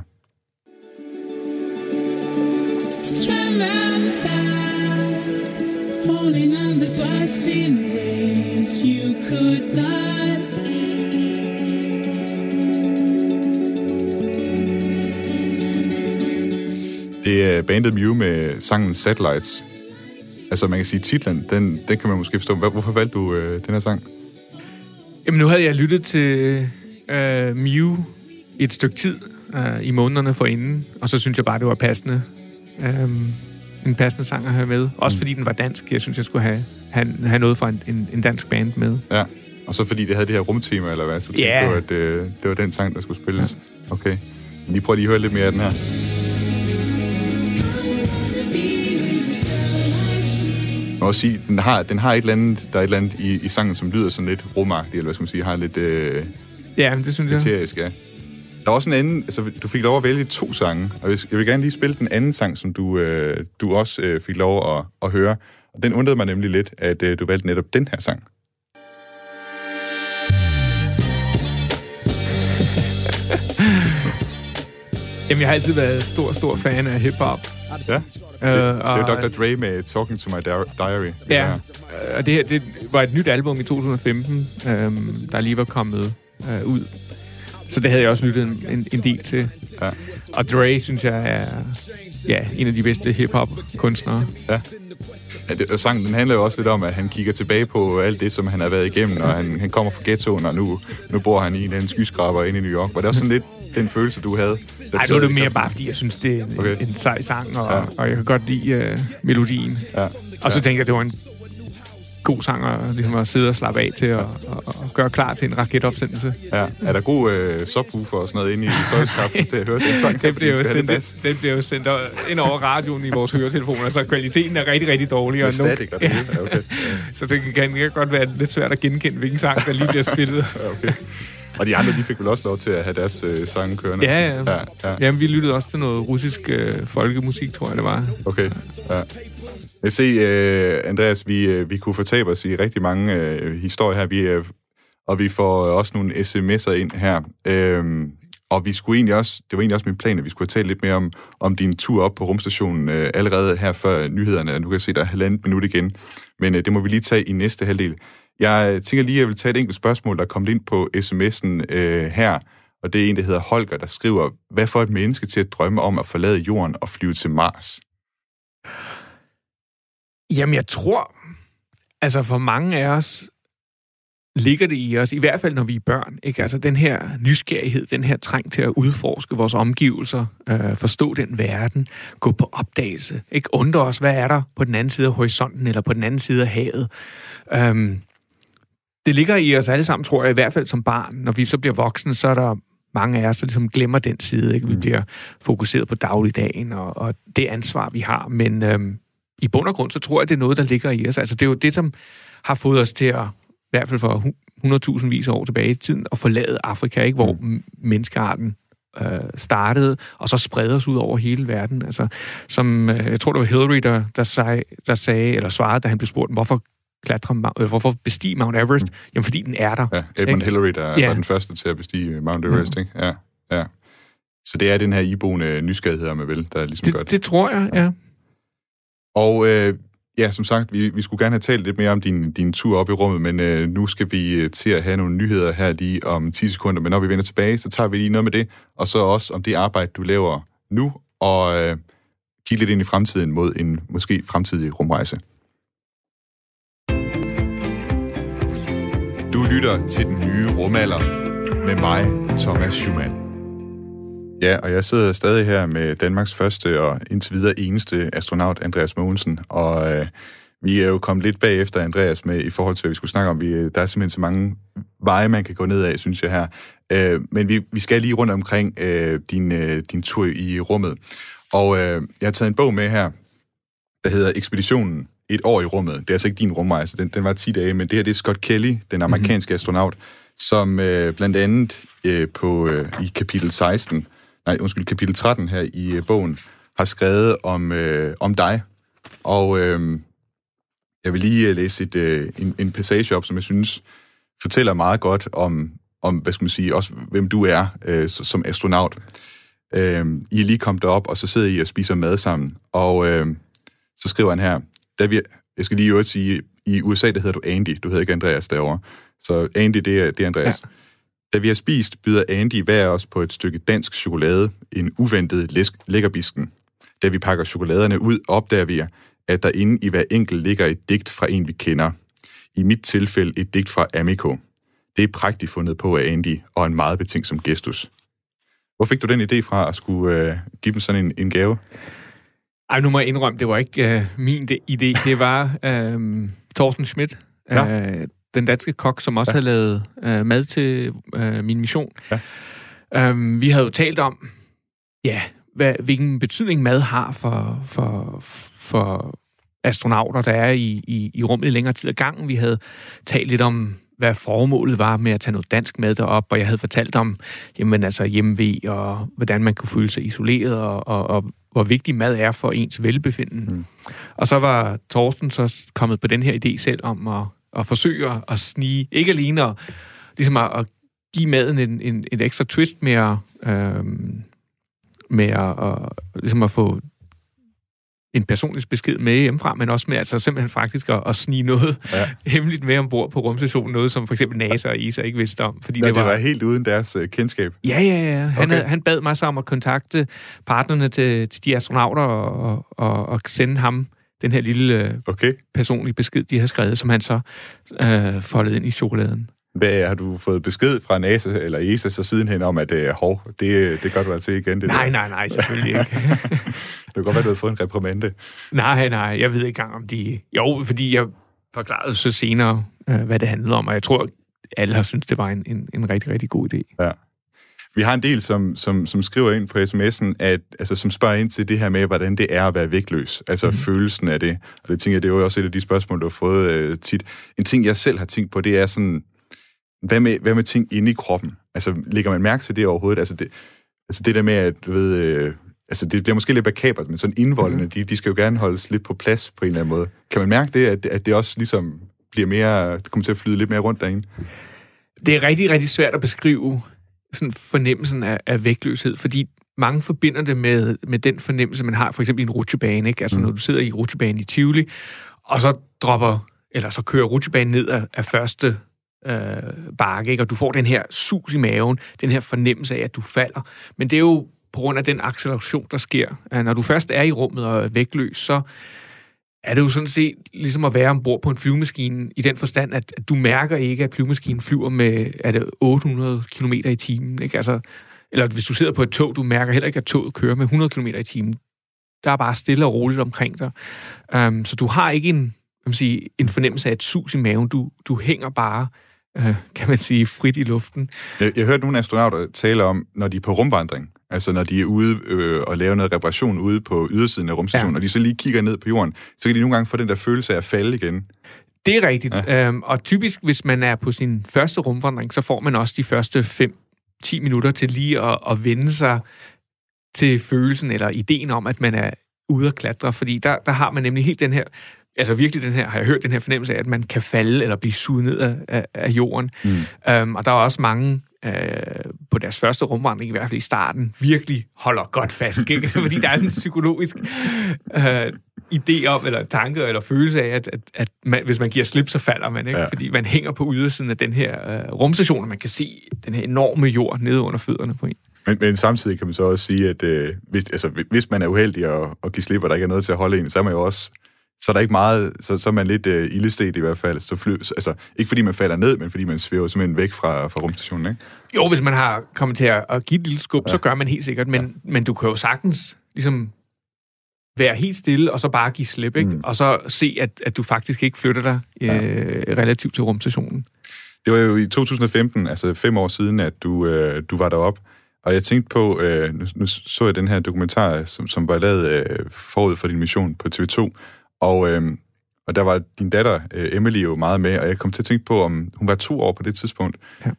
Det er bandet Mew med sangen Satellites. Altså, man kan sige, titlen, den, den kan man måske forstå. Hvor- Hvorfor valgte du øh, den her sang?
Jamen, nu havde jeg lyttet til øh, Mew et stykke tid øh, i månederne forinden, og så synes jeg bare, det var passende. Øh, en passende sang at have med. Også fordi den var dansk. Jeg synes, jeg skulle have, have, have noget fra en, en, en dansk band med.
Ja, og så fordi det havde det her rumtema, eller hvad, så tænkte
Ja.
du, at øh, det var den sang, der skulle spilles. Okay. Vi prøver lige at høre lidt mere af den her. Jeg må også sige, den har, den har et eller andet, der er et eller andet i, i sangen, som lyder sådan lidt rumagtigt, eller hvad skal man sige, har lidt øh,
Ja, det synes jeg.
eterisk, ja. Der er også en anden, altså du fik lov at vælge to sange, og jeg jeg vil gerne lige spille den anden sang, som du, øh, du også øh, fik lov at, at høre. Og den undrede mig nemlig lidt, at øh, du valgte netop den her sang. (laughs)
Jamen, jeg har altid været stor, stor fan af hiphop.
Ja,
Øh,
det, det er Dr. Dre med Talking to My Di- Diary.
Ja, øh, og det her det var et nyt album i 2015, øhm, der lige var kommet øh, ud. Så det havde jeg også lyttet en, en, en del til.
Ja.
Og Dre, synes jeg, er ja, en af de bedste hip-hop-kunstnere.
Ja, det, og sangen den handler jo også lidt om, at han kigger tilbage på alt det, som han har været igennem, og han, han kommer fra ghettoen, og nu, nu bor han i en skyskraber inde i New York. Var det også sådan lidt den følelse, du havde? da du
Ej,
sad
nu er det mere bare, fordi jeg synes, det er en,
Okay.
en sej sang, og,
Ja.
ja. og jeg kan godt lide øh, melodien.
Ja.
Og så
ja.
tænker jeg, det var en god sang at, ligesom at sidde og slappe af til, og, og, og gøre klar til en raketopsendelse.
Ja. Er der god øh, subwoofer og sådan noget inde i Søjskaften til at høre den sang? (laughs)
Den bliver, jo sendt, den bliver jo sendt ind over radioen i vores høretelefoner, så kvaliteten er rigtig, rigtig dårlig.
Med
nogle-
static og det hele. Ja, okay. (laughs)
Så det kan, kan godt være lidt svært at genkende, hvilken sang, der lige bliver spillet. (laughs)
Okay. Og de andre, de fik vel også lov til at have deres øh, sange kørende?
Ja, ja.
ja, ja.
Jamen, vi lyttede også til noget russisk øh, folkemusik, tror jeg, det var.
Okay, ja. Jeg se, uh, øh, Andreas, vi, uh, vi kunne fortabe os i rigtig mange uh, historier her, vi, uh, og vi får også nogle sms'er ind her. Uh, og vi skulle egentlig også, det var egentlig også min plan, at vi skulle tale lidt mere om, om din tur op på rumstationen uh, allerede her før nyhederne. Du kan se, der er halvandet minut igen, men uh, det må vi lige tage i næste halvdel. Jeg tænker lige, at jeg vil tage et enkelt spørgsmål, der er kommet ind på sms'en øh, her, og det er en, der hedder Holger, der skriver, hvad får et menneske til at drømme om at forlade jorden og flyve til Mars?
Jamen, jeg tror, altså for mange af os, ligger det i os, i hvert fald når vi er børn, ikke? Altså den her nysgerrighed, den her trang til at udforske vores omgivelser, øh, forstå den verden, gå på opdagelse, ikke undre os, hvad er der på den anden side af horisonten, eller på den anden side af havet. Øhm, det ligger i os alle sammen, tror jeg, i hvert fald som barn. Når vi så bliver voksne, så er der mange af os, der ligesom glemmer den side. Ikke? Vi bliver fokuseret på dagligdagen og, og det ansvar, vi har. Men øhm, i bund og grund, så tror jeg, det er noget, der ligger i os. Altså, det er jo det, som har fået os til at, i hvert fald for 100.000 vis år tilbage i tiden, at forlade Afrika, ikke? hvor mm. menneskearten øh, startede, og så spreder os ud over hele verden. Altså, som, øh, jeg tror, det var Hillary, der, der, sag, der sagde, eller svarede, da han blev spurgt, hvorfor klatre, øh, hvorfor bestige Mount Everest? Mm. Jamen, fordi den er der.
Ja, Edmund
Ikke?
Hillary, der
Ja.
var den første til at bestige Mount Everest, ikke? Ja, ja. Så det er den her iboende nysgerrighed, man vil, der ligesom gør
Det,
det.
det tror jeg, ja.
Og øh, Ja, som sagt, vi, vi skulle gerne have talt lidt mere om din, din tur op i rummet, men øh, nu skal vi øh, til at have nogle nyheder her lige om 10 sekunder. Men når vi vender tilbage, så tager vi lige noget med det, og så også om det arbejde, du laver nu, og øh, kigge lidt ind i fremtiden mod en måske fremtidig rumrejse. Du lytter til den nye rumalder med mig, Thomas Schumann. Ja, og jeg sidder stadig her med Danmarks første og indtil videre eneste astronaut, Andreas Mogensen, og øh, vi er jo kommet lidt bagefter Andreas med i forhold til, hvad vi skulle snakke om. Vi, der er simpelthen så mange veje, man kan gå ned af, synes jeg her. Øh, men vi, vi skal lige rundt omkring øh, din, øh, din tur i rummet. Og øh, jeg har taget en bog med her, der hedder Ekspeditionen et år i rummet. Det er altså ikke din rumrejse, den, den var 10 dage, men det her det er Scott Kelly, den amerikanske mm-hmm. astronaut, som øh, blandt andet øh, på øh, i kapitel 16 nej, undskyld, kapitel 13 her i øh, bogen, har skrevet om, øh, om dig. Og øh, jeg vil lige øh, læse et, øh, en, en passage op, som jeg synes fortæller meget godt om, om hvad skal man sige, også hvem du er øh, som astronaut. Øh, I er lige kommet derop, og så sidder I og spiser mad sammen. Og øh, så skriver han her, da vi, jeg skal lige øvrigt sige, i USA, der hedder du Andy, du hedder ikke Andreas derovre. Så Andy, det er, det er Andreas. Ja. Da vi har spist, byder Andy hver os på et stykke dansk chokolade, en uventet lækkerbisken. Da vi pakker chokoladerne ud, opdager vi, at der inde i hver enkelt ligger et digt fra en, vi kender. I mit tilfælde et digt fra Amico. Det er prægtigt fundet på af Andy, og en meget betænksom gestus. Hvor fik du den idé fra at skulle øh, give dem sådan en, en gave?
Ej, nu må jeg indrømme, det var ikke øh, min de, idé. Det var øh, Thorsten Schmidt, ja. øh, den danske kok, som også ja. havde lavet øh, mad til øh, min mission. Ja. Øhm, vi havde jo talt om, ja, hvad, hvilken betydning mad har for, for, for astronauter, der er i, i, i rummet i længere tid ad gangen. Vi havde talt lidt om, hvad formålet var med at tage noget dansk mad derop, og jeg havde fortalt om jamen, altså hjemmevæg, og hvordan man kunne føle sig isoleret, og, og, og hvor vigtig mad er for ens velbefinden. Mm. Og så var Thorsten så kommet på den her idé selv om at og forsøger at snige, ikke alene at, ligesom at, at give maden en, en, en ekstra twist med at, øh, med at, at, ligesom at få en personlig besked med hjemmefra, men også med altså simpelthen faktisk at, at snige noget ja. (laughs) hemmeligt med ombord på rumstationen, noget som for eksempel NASA og ESA ikke vidste om.
Fordi ja, det, var, det var helt uden deres uh, kendskab?
Ja, ja, ja. Han, okay. havde, han bad mig så om at kontakte partnerne til, til de astronauter og, og, og sende ham den her lille øh, okay. personlige besked, de har skrevet, som han så øh, foldet ind i chokoladen.
Hvad, har du fået besked fra NASA eller ESA så sidenhen om, at øh, hov, det, det gør du altså igen? Det
nej,
der.
nej, nej, selvfølgelig ikke. (laughs) (laughs)
det kan godt være, du har fået en reprimande.
Nej, nej, jeg ved ikke engang, om de... Jo, fordi jeg forklarede så senere, øh, hvad det handlede om, og jeg tror, alle har syntes, det var en, en, en rigtig, rigtig god idé.
Ja. Vi har en del, som, som, som skriver ind på sms'en, at, altså, som spørger ind til det her med, hvordan det er at være vægtløs. Altså mm. følelsen af det. Og det tænker jeg, det er jo også et af de spørgsmål, du har fået øh, tit. En ting, jeg selv har tænkt på, det er sådan, hvad med, hvad med ting inde i kroppen? Altså, lægger man mærke til det overhovedet? Altså, det, altså det der med, at du ved... Øh, altså det, det er måske lidt bakabert, men sådan indvoldene, mm. de, de skal jo gerne holdes lidt på plads på en eller anden måde. Kan man mærke det, at, at det også ligesom bliver mere, det kommer til at flyde lidt mere rundt derinde?
Det er rigtig, rigtig svært at beskrive sådan fornemmelsen af, af vægtløshed, fordi mange forbinder det med, med den fornemmelse, man har for eksempel i en rutsjebane. Ikke? Altså mm. når du sidder i rutsjebanen i Tivoli, og så dropper, eller så kører rutsjebanen ned af, af første øh, bakke, ikke? og du får den her sus i maven, den her fornemmelse af, at du falder. Men det er jo på grund af den acceleration, der sker. Når du først er i rummet og er vægtløs, så er det jo sådan set ligesom at være ombord på en flyvemaskine i den forstand, at, at du mærker ikke, at flyvemaskinen flyver med er det 800 km i timen. Ikke? Altså, eller hvis du sidder på et tog, du mærker heller ikke, at toget kører med 100 km i timen. Der er bare stille og roligt omkring dig. Um, så du har ikke en, kan man sige, en fornemmelse af et sus i maven. Du, du hænger bare uh, kan man sige, frit i luften.
Jeg, jeg hørte nogle astronauter tale om, når de er på rumvandring, Altså når de er ude øh, og laver noget reparation ude på ydersiden af rumstationen, ja. og de så lige kigger ned på jorden, så kan de nogle gange få den der følelse af at falde igen.
Det er rigtigt. Ja. Øhm, og typisk, hvis man er på sin første rumvandring, så får man også de første 5-10 minutter til lige at, at vende sig til følelsen eller ideen om, at man er ude at klatre. Fordi der, der har man nemlig helt den her altså virkelig den her, har jeg hørt den her fornemmelse af, at man kan falde eller blive suget ned af, af, af jorden. Mm. Øhm, og der er også mange øh, på deres første rumvandring, i hvert fald i starten, virkelig holder godt fast, ikke? (laughs) fordi der er en psykologisk øh, idé om, eller tanke, eller følelse af, at, at, at man, hvis man giver slip, så falder man, ikke?
Ja.
Fordi man hænger på ydersiden af den her øh, rumstation, og man kan se den her enorme jord nede under fødderne på en.
Men, men samtidig kan man så også sige, at øh, hvis, altså, hvis man er uheldig at, at give slip, og der ikke er noget til at holde en, så er man jo også så er der ikke meget, så, så er man lidt øh, ildestet i hvert fald. Så fly, altså, ikke fordi man falder ned, men fordi man svæver simpelthen væk fra, fra rumstationen, ikke?
Jo, hvis man har kommet til at, at give et lille skub, ja. så gør man helt sikkert, men, ja. men du kan jo sagtens ligesom være helt stille, og så bare give slip, ikke? Mm. Og så se, at, at du faktisk ikke flytter dig øh, relativt til rumstationen.
Det var jo i 2015, altså fem år siden, at du, øh, du var deroppe. Og jeg tænkte på, øh, nu, nu så jeg den her dokumentar, som, som var lavet øh, forud for din mission på TV2, og, øh, og der var din datter, øh, Emily, jo meget med, og jeg kom til at tænke på, om hun var to år på det tidspunkt.
Ja.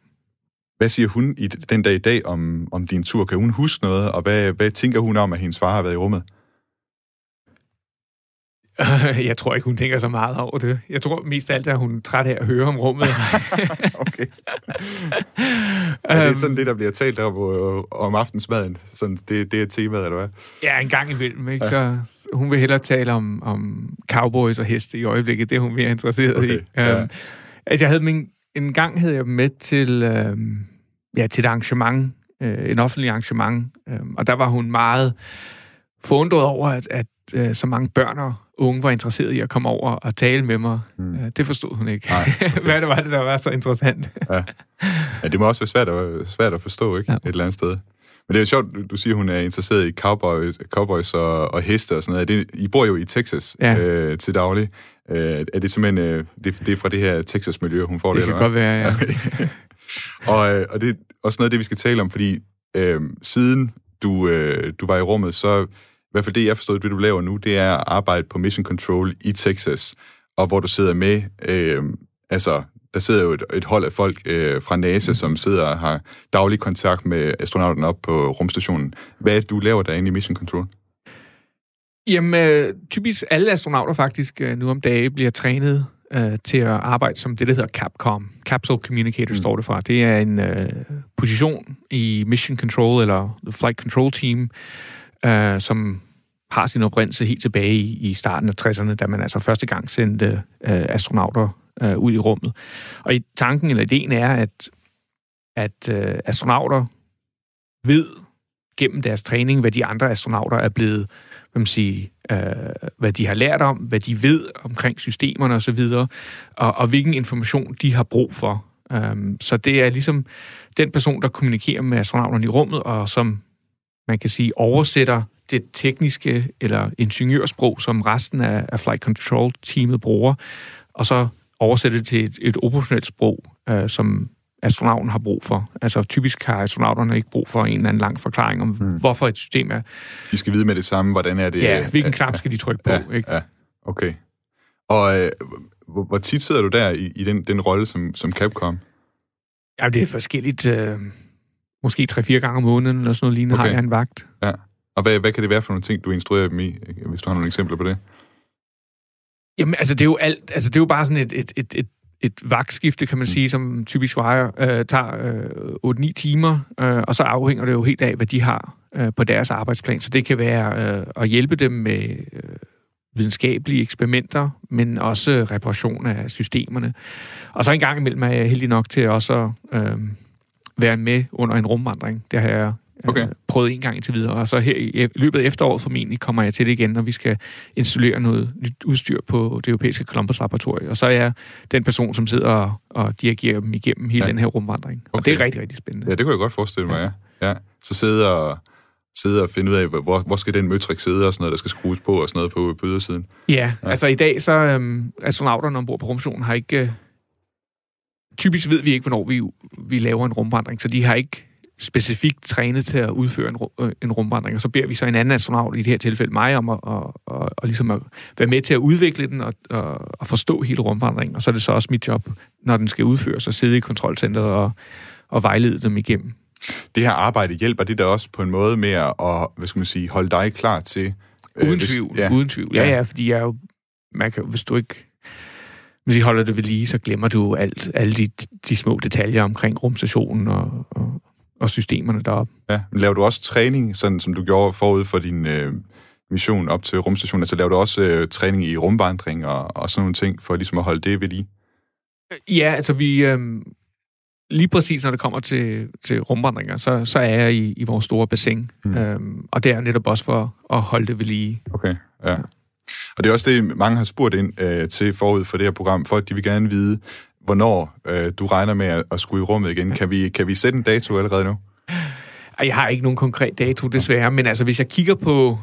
Hvad siger hun i den dag i dag om, om din tur? Kan hun huske noget, og hvad, hvad tænker hun om, at hendes far har været i rummet? (laughs)
Jeg tror ikke, hun tænker så meget over det. Jeg tror mest af alt, at hun er træt af at høre om rummet. (laughs)
okay. Er det
Øhm,
sådan det, der bliver talt om, øh, om aftensmaden? Sådan, det, det er temaet, eller hvad?
Ja, en gang imellem, ikke? Så hun vil hellere tale om, om cowboys og heste i øjeblikket. Det er hun mere interesseret
Okay,
i.
ja.
Um, altså, jeg havde min, en gang havde jeg dem med til, um, ja, til et arrangement, uh, en offentlig arrangement, um, og der var hun meget forundret over, at, at uh, så mange børn og unge var interesseret i at komme over og tale med mig. Mm. Uh, det forstod hun ikke.
Nej, (laughs) okay.
Hvad det var det, der var så interessant?
Ja, det må også være svært at, svært at forstå, ikke?
Ja.
Ja. Et eller andet sted. Men det er jo sjovt, du- siger, hun er interesseret i cowboys, cowboys og, og heste og sådan noget. Det, I bor jo i Texas
Ja.
øh, til daglig. Øh, er det simpelthen øh, det, det er fra det her Texas-miljø, hun får det?
Det kan godt være, ja. (laughs)
og, øh, og det er også noget af det, vi skal tale om, fordi øh, siden du, øh, du var i rummet, så i hvert fald det, jeg forstod, det du laver nu, det er at arbejde på Mission Control i Texas, og hvor du sidder med, øh, altså, der sidder jo et, et hold af folk øh, fra NASA, som sidder og har daglig kontakt med astronauterne op på rumstationen. Hvad er det, du laver derinde i Mission Control?
Jamen, øh, typisk alle astronauter faktisk øh, nu om dagen bliver trænet øh, til at arbejde som det, der hedder CAPCOM. Capsule Communicator mm. står det fra. Det er en øh, position i Mission Control, eller Flight Control Team, øh, som har sin oprindelse helt tilbage i, i starten af 60'erne, da man altså første gang sendte øh, astronauter øh, ud i rummet. Og i tanken eller ideen er, at, at øh, astronauter ved gennem deres træning, hvad de andre astronauter er blevet hvad man siger, øh, hvad de har lært om, hvad de ved omkring systemerne osv., og, og, og hvilken information de har brug for. Um, så det er ligesom den person, der kommunikerer med astronauterne i rummet, og som man kan sige oversætter det tekniske eller ingeniørsprog, som resten af, af Flight Control-teamet bruger, og så oversætte det til et, et operationelt sprog, øh, som astronauten har brug for. Altså typisk har astronauterne ikke brug for en eller anden lang forklaring om, hmm. hvorfor et system er.
De skal vide med det samme, hvordan er det...
Ja, hvilken
øh,
knap skal de trykke på,
ja,
ikke?
Ja, okay. Og øh, hvor, hvor tit sidder du der i, i den, den rolle som, som Capcom?
Ja, det er forskelligt. Øh, måske 3-4 gange om måneden, eller sådan noget lignende, okay.
Okay.
har jeg en vagt.
Ja. Og hvad, hvad kan det være for nogle ting, du instruerer dem i, hvis du har nogle eksempler på det?
Jamen, altså, det er jo alt, altså, det er jo bare sådan et, et, et, et, et vagtskifte, kan man sige, som typisk vejer, øh, tager øh, 8-9 timer, øh, og så afhænger det jo helt af, hvad de har øh, på deres arbejdsplan. Så det kan være øh, at hjælpe dem med øh, videnskabelige eksperimenter, men også reparation af systemerne. Og så en gang imellem er jeg heldig nok til også at øh, være med under en rumvandring. Det har jeg øh,
Okay.
prøvet en gang indtil videre. Og så her i løbet af efteråret formentlig kommer jeg til det igen, når vi skal installere noget nyt udstyr på det europæiske Columbus-laboratorium. Og så er jeg den person, som sidder og, og dirigerer dem igennem hele
Ja.
den her rumvandring. Og
Okay.
det er rigtig, rigtig spændende.
Ja, det kunne jeg godt forestille mig, ja. ja. Så sidde og, sidde og finde ud af, hvor, hvor skal den møtrik sidde, og sådan noget, der skal skrues på, og sådan noget på, på ydersiden.
Ja,
Ja.
ja. altså i dag så øhm, astronauterne ombord på rumstationen har ikke... Øh, typisk ved vi ikke, hvornår vi, vi laver en rumvandring, så de har ikke specifikt trænet til at udføre en, øh, en rumvandring, og så beder vi så en anden astronaut, i det her tilfælde mig, om at, at, at, at, ligesom at være med til at udvikle den og, og, og forstå hele rumvandringen, og så er det så også mit job, når den skal udføres, at sidde i kontrolcentret og, og vejlede dem igennem.
Det her arbejde hjælper det der også på en måde med at, og, hvad skal man sige, holde dig klar til...
Uden
hvis-
tvivl,
Ja,
ja. uden tvivl. Ja.
ja,
fordi jeg er jo, man kan, hvis du ikke hvis I holder det ved lige, så glemmer du alt, alle de, de små detaljer omkring rumstationen og, og, og systemerne deroppe.
ja. Men laver du også træning, sådan som du gjorde forud for din, øh, mission op til rumstationen? Altså laver du også øh, træning i rumvandring og, og sådan nogle ting, for ligesom at holde det ved lige?
Ja, altså vi... Øh, lige præcis når det kommer til, til rumvandringer, så, så er jeg i, i vores store bassin. Mm. Øhm, og det er netop også for at holde det ved lige.
Okay, ja. Og det er også det, mange har spurgt ind øh, til forud for det her program, for at de vil gerne vide, hvornår øh, du regner med at, at skulle i rummet igen. Kan vi, kan vi sætte en dato allerede nu?
Jeg har ikke nogen konkret dato, desværre, men altså hvis jeg kigger på,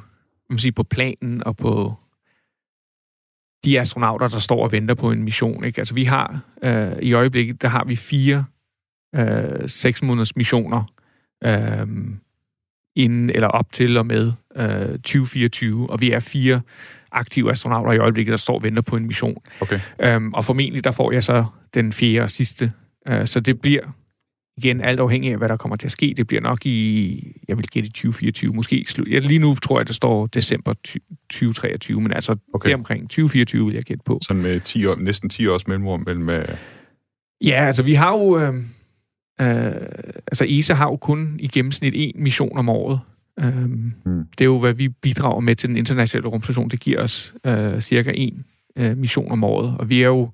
man sige, på planen og på de astronauter, der står og venter på en mission. Ikke? Altså vi har øh, i øjeblikket, der har vi fire øh, seks måneders missioner øh, inden eller op til og med øh, 2024, og vi er fire aktive astronauter i øjeblikket, der står og venter på en mission.
Okay.
Øhm, og formentlig der får jeg så den fjerde og sidste. Øh, så det bliver igen alt afhængig af, hvad der kommer til at ske. Det bliver nok i, jeg vil gætte i 2024, måske. Ja, lige nu tror jeg, det står december 2023, men altså okay. det omkring 2024 vil jeg gætte på.
Sådan med 10 år, næsten 10 års mellemrum mellem... Øh...
Ja, altså vi har jo... Øh, øh, altså ESA har jo kun i gennemsnit en mission om året. Øhm, mm. Det er jo, hvad vi bidrager med til den internationale rumstation. Det giver os øh, cirka en øh, mission om året. Og vi er jo,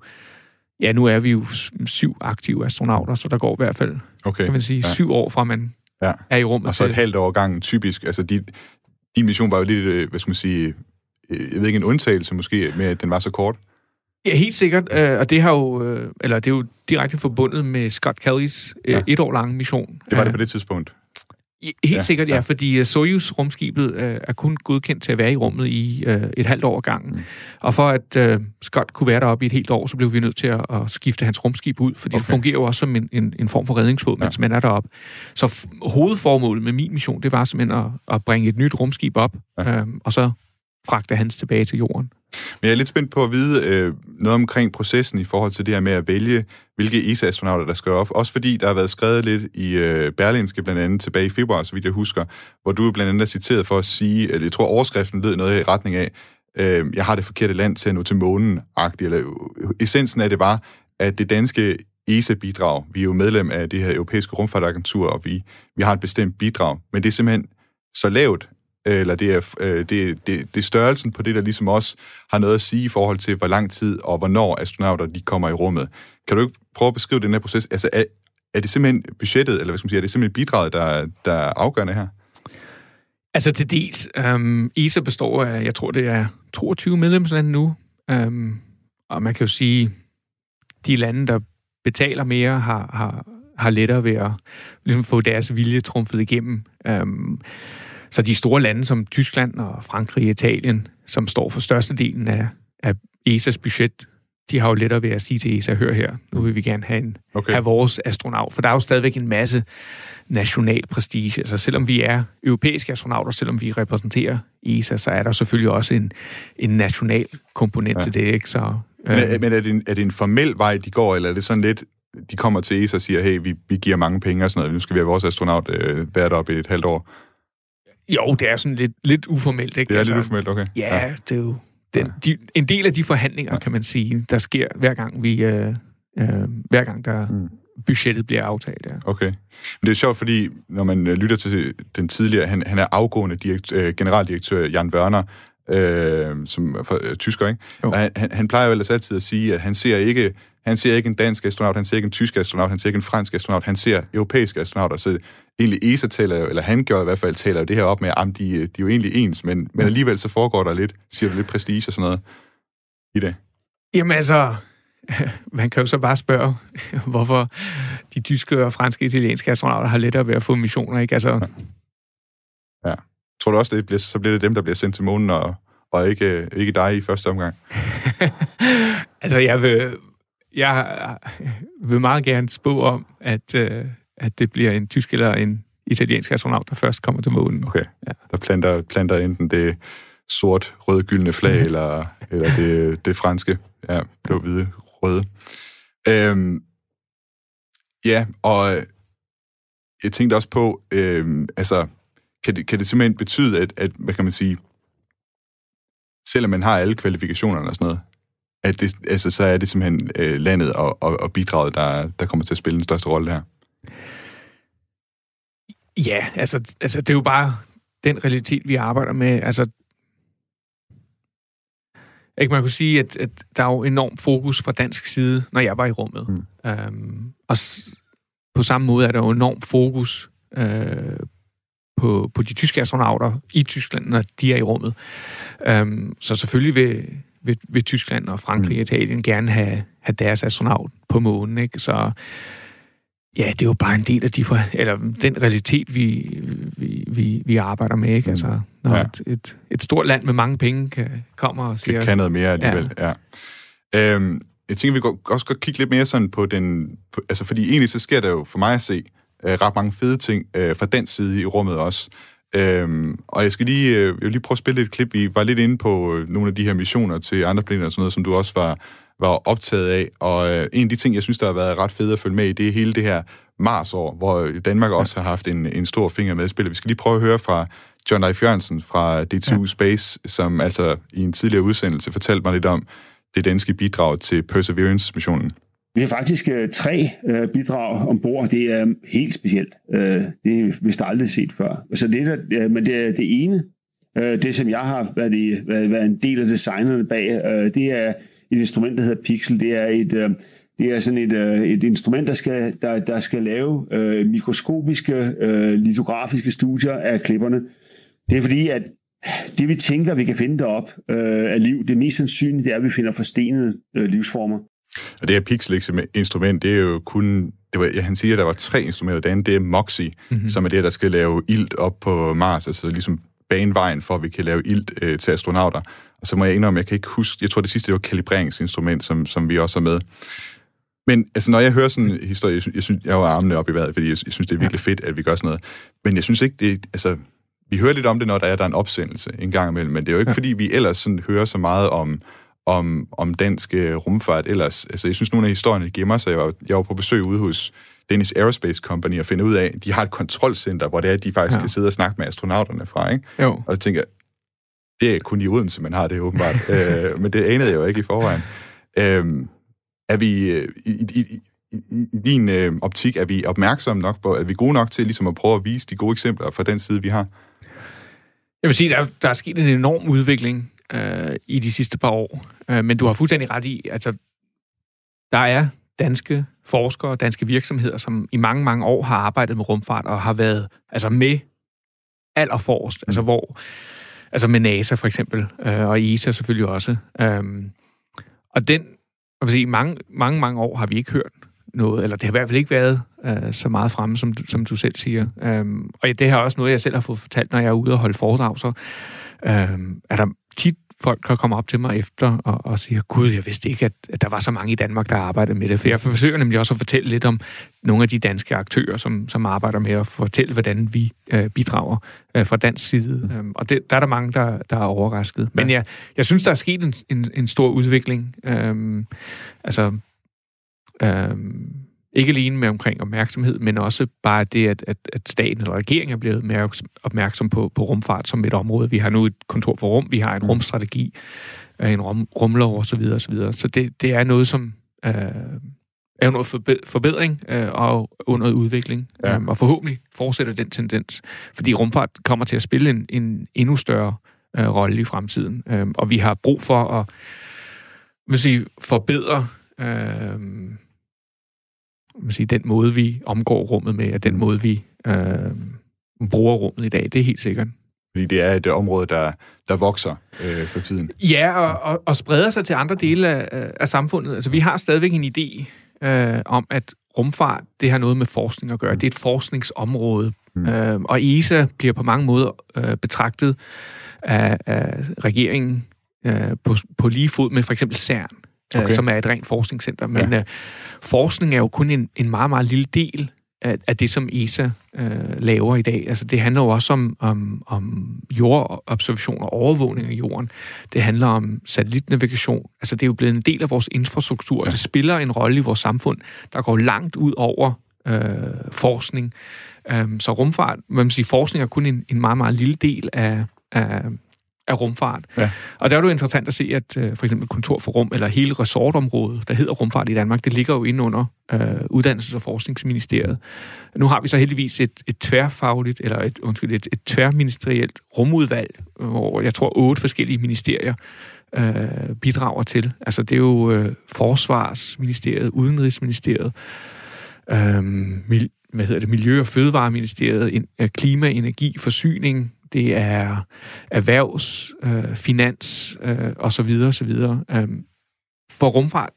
ja, nu er vi jo syv aktive astronauter, så der går i hvert fald,
okay.
kan man sige, ja. syv år fra man ja. er i rummet.
Og så et halvt år gangen typisk. Altså, de, din mission var jo lidt, øh, hvad skal man sige, øh, jeg ved ikke, en undtagelse måske, med at den var så kort.
Ja, helt sikkert. Øh, og det har jo, eller det er jo direkte forbundet med Scott Kellys ja. et år lange mission.
Det var det på det tidspunkt.
Helt ja, sikkert, ja, ja fordi uh, Soyuz-rumskibet uh, er kun godkendt til at være i rummet i uh, et halvt år gangen. Mm. Og for at uh, Scott kunne være deroppe i et helt år, så blev vi nødt til at, at skifte hans rumskib ud, fordi okay. det fungerer jo også som en, en, en form for redningsbåd, ja. mens man er deroppe. Så f- hovedformålet med min mission, det var simpelthen at, at bringe et nyt rumskib op, ja. uh, og så fragte hans tilbage til jorden.
Men jeg er lidt spændt på at vide øh, noget omkring processen i forhold til det her med at vælge, hvilke ESA-astronauter, der skal op. Også fordi der har været skrevet lidt i øh, Berlinske blandt andet tilbage i februar, så vidt jeg husker, hvor du blandt andet er citeret for at sige, eller jeg tror overskriften lød noget i retning af, øh, jeg har det forkerte land til at nå til månen-agtigt, eller øh, essensen af det var, at det danske ESA-bidrag, vi er jo medlem af det her europæiske rumfartagentur, og vi, vi har et bestemt bidrag, men det er simpelthen så lavt, eller det er, øh, det, det, det er størrelsen på det, der ligesom også har noget at sige i forhold til, hvor lang tid og hvornår astronauter de kommer i rummet. Kan du ikke prøve at beskrive den her proces? Altså, er, er det simpelthen budgettet, eller hvad skal man sige, er det simpelthen bidraget, der, der er afgørende her?
Altså til dels. Øhm, um, ESA består af, jeg tror det er 22 medlemslande nu, um, og man kan jo sige, de lande, der betaler mere, har, har, har lettere ved at ligesom, få deres vilje trumfet igennem. Um, så de store lande som Tyskland og Frankrig og Italien, som står for størstedelen af, af ESA's budget, de har jo lettere ved at sige til ESA, hør her, nu vil vi gerne have, en, okay. have vores astronaut. For der er jo stadigvæk en masse national prestige. Altså selvom vi er europæiske astronauter, selvom vi repræsenterer ESA, så er der selvfølgelig også en, en national komponent ja. til det. Ikke? Så,
øh, men men er, det en, er det en formel vej, de går, eller er det sådan lidt, de kommer til ESA og siger, hey, vi, vi giver mange penge og sådan noget, nu skal vi have vores astronaut øh, være deroppe i et halvt år?
Jo, det er sådan lidt, lidt uformelt, ikke?
Det er altså, lidt uformelt, okay.
Ja, ja. det er jo den, de, en del af de forhandlinger, ja. kan man sige, der sker hver gang vi, øh, øh, hver gang der mm. budgettet bliver aftalt. Ja.
Okay. Men det er sjovt, fordi når man øh, lytter til den tidligere, han, han er afgående direktør, øh, generaldirektør Jan Wörner, øh, som er øh, tysker, ikke? Og han, han, han plejer jo ellers altid at sige, at han ser ikke han ser ikke en dansk astronaut, han ser ikke en tysk astronaut, han ser ikke en fransk astronaut, han ser europæiske astronauter. Så egentlig ESA taler jo, eller han gør i hvert fald, taler jo det her op med, at de, de er jo egentlig ens, men, men alligevel så foregår der lidt, siger du lidt prestige og sådan noget i det.
Jamen altså, (laughs) man kan jo så bare spørge, (laughs) hvorfor de tyske og franske og italienske astronauter har lettere ved at få missioner, ikke? Altså...
Ja. ja. Tror du også, det bliver, så bliver det dem, der bliver sendt til månen, og, og ikke, ikke dig i første omgang? (laughs)
altså, jeg vil, jeg vil meget gerne spå om, at, øh, at det bliver en tysk eller en italiensk astronaut, der først kommer til månen.
Okay, ja. der planter, planter enten det sort, rød-gyldne flag, mm. eller, eller det, det franske, ja, blå, hvide, røde. Øhm, ja, og jeg tænkte også på, øhm, altså, kan det, kan det simpelthen betyde, at, at, hvad kan man sige, selvom man har alle kvalifikationerne og sådan noget, at det, altså, så er det simpelthen øh, landet og, og, og bidraget, der, der kommer til at spille den største rolle her.
Ja, altså, altså det er jo bare den realitet, vi arbejder med. Altså, ikke man kunne sige, at, at der er jo enorm fokus fra dansk side, når jeg var i rummet. Mm. Øhm, og s- på samme måde er der jo enorm fokus øh, på, på de tyske astronauter i Tyskland, når de er i rummet. Øhm, så selvfølgelig vil, vil, vil Tyskland og Frankrig og Italien gerne have, have deres astronaut på månen. Ikke? Så ja, det er jo bare en del af de for, eller den realitet, vi, vi, vi, vi arbejder med. Ikke? Altså, når
Ja.
ja. et, et, et stort land med mange penge kan, kommer og siger...
Det kan noget mere alligevel, ja. ja. Øhm, jeg tænker, vi går, også godt kigge lidt mere sådan på den... På, altså, fordi egentlig så sker der jo for mig at se øh, ret mange fede ting øh, fra den side i rummet også. Øhm, og jeg skal lige, øh, jeg vil lige prøve at spille et klip. Vi var lidt inde på øh, nogle af de her missioner til andre planeter og sådan noget, som du også var, var optaget af. Og øh, en af de ting, jeg synes, der har været ret fedt at følge med i, det er hele det her Mars-år, hvor Danmark også har haft en, en stor finger med spillet. Vi skal lige prøve at høre fra John Leif Jørgensen fra D2 ja. Space, som altså i en tidligere udsendelse fortalte mig lidt om det danske bidrag til Perseverance-missionen.
Vi har faktisk øh, tre øh, bidrag ombord. Det er helt specielt. Øh, det er vist aldrig set før. Så det der- øh, men det er det ene, øh, det som jeg har været, i, været, været en del af designerne bag, øh, det er et instrument, der hedder Pixel. Det er et, øh, det er sådan et, øh, et instrument, der skal, der, der skal lave øh, mikroskopiske, øh, litografiske studier af klipperne. Det er fordi, at det vi tænker, vi kan finde derop øh, af liv, det mest sandsynlige, det er, at vi finder forstenede øh, livsformer.
Og det her Pixel-instrument, det er jo kun... Det var, ja, han siger, at der var tre instrumenter. Det andet, det er MOXIE, mm-hmm. som er det, der skal lave ilt op på Mars, altså ligesom bane vejen for, at vi kan lave ilt øh, til astronauter. Og så må jeg indrømme, jeg kan ikke huske... Jeg tror, det sidste, det var kalibreringinstrument, som, som vi også har med. Men altså, når jeg hører sådan en historie, jeg synes, jeg, synes, jeg har armene op i vejret, fordi jeg, jeg synes, det er virkelig fedt, at vi gør sådan noget. Men jeg synes ikke, det altså, vi hører lidt om det, når der er, der er en opsendelse en gang imellem, men det er jo ikke, ja. fordi vi ellers sådan hører så meget om, om, om dansk øh, rumfart ellers. Altså, jeg synes, nogle af historierne gemmer sig. Jeg var, jeg var på besøg ude hos Danish Aerospace Company og finde ud af, at de har et kontrolcenter, hvor det er, at de faktisk ja. Kan sidde og snakke med astronauterne fra, ikke?
Jo.
Og jeg tænker, det er kun i Odense, man har det åbenbart. (laughs) øh, men det anede jeg jo ikke i forvejen. Øh, er vi, øh, i, i, i i din øh, optik, er vi opmærksomme nok på, er vi gode nok til ligesom at prøve at vise de gode eksempler fra den side, vi har?
Jeg vil sige, der, der er sket en enorm udvikling øh, i de sidste par år. Øh, men du har fuldstændig ret i, altså, der er danske forskere og danske virksomheder, som i mange, mange år har arbejdet med rumfart og har været altså med allerforrest. Altså, hvor, altså med NASA for eksempel, øh, og ESA selvfølgelig også. Øhm, og den, jeg vil sige, mange, mange, mange år har vi ikke hørt noget, eller det har i hvert fald ikke været øh, så meget fremme, som, du- som du selv siger. Øhm, og det har også noget, jeg selv har fået fortalt, når jeg er ude og holde foredrag, så øhm, er der tit folk, der kommer op til mig efter og, og siger, gud, jeg vidste ikke, at, at der var så mange i Danmark, der arbejdede med det. For jeg forsøger nemlig også at fortælle lidt om nogle af de danske aktører, som, som arbejder med at fortælle, hvordan vi øh, bidrager øh, fra dansk side. Øhm, og det, der er der mange, der, der er overrasket. Men jeg, jeg synes, der er sket en, en, en stor udvikling. Øhm, altså, øhm, ikke alene med omkring opmærksomhed, men også bare det, at, at, at staten eller regeringen er blevet mere opmærksom på, på rumfart som et område. Vi har nu et kontor for rum, vi har en rumstrategi, øh, en rum, rumlov osv. Så, videre, og så, videre. så det, det er noget, som øh, er under forbe- forbedring øh, og under udvikling.
Ja.
Um, og forhåbentlig fortsætter den tendens. Fordi rumfart kommer til at spille en, en endnu større øh, rolle i fremtiden. Um, og vi har brug for at vil sige, forbedre øh, vil sige, den måde, vi omgår rummet med, og den måde, vi øh, bruger rummet i dag. Det er helt sikkert.
Fordi det er et område, der, der vokser øh, for tiden.
Ja, og, og, og spreder sig til andre dele af, af samfundet. Altså, vi har stadigvæk en idé øh, om, at rumfart, det har noget med forskning at gøre. Det er et forskningsområde. Mm. Øh, og ESA bliver på mange måder øh, betragtet af, af regeringen øh, på, på lige fod med for eksempel CERN, okay.
Okay.
øh, som er et rent forskningscenter. Men ja. øh, forskning er jo kun en, en meget, meget lille del af, af det, som ESA øh, laver i dag. Altså, det handler jo også om, om, om jordobservation og overvågning af jorden. Det handler om satellitnavigation. Altså, det er jo blevet en del af vores infrastruktur, ja. og det spiller en rolle i vores samfund, der går langt ud over øh, forskning. Um, så rumfart, man sige, forskning er kun en, en meget, meget lille del af, af, af rumfart.
Ja.
Og der er det jo interessant at se, at øh, for eksempel Kontor for Rum, eller hele resortområdet, der hedder Rumfart i Danmark, det ligger jo inde under øh, Uddannelses- og Forskningsministeriet. Nu har vi så heldigvis et, et tværfagligt, eller et, undskyld, et, et tværministerielt rumudvalg, hvor jeg tror otte forskellige ministerier øh, bidrager til. Altså det er jo øh, Forsvarsministeriet, Udenrigsministeriet, øh, mil, hvad hedder det, Miljø- og Fødevareministeriet, en, øh, Klima, Energi, Forsyning, det er erhvervs, øh, finans øh, og så videre, så videre. Øhm, for rumfart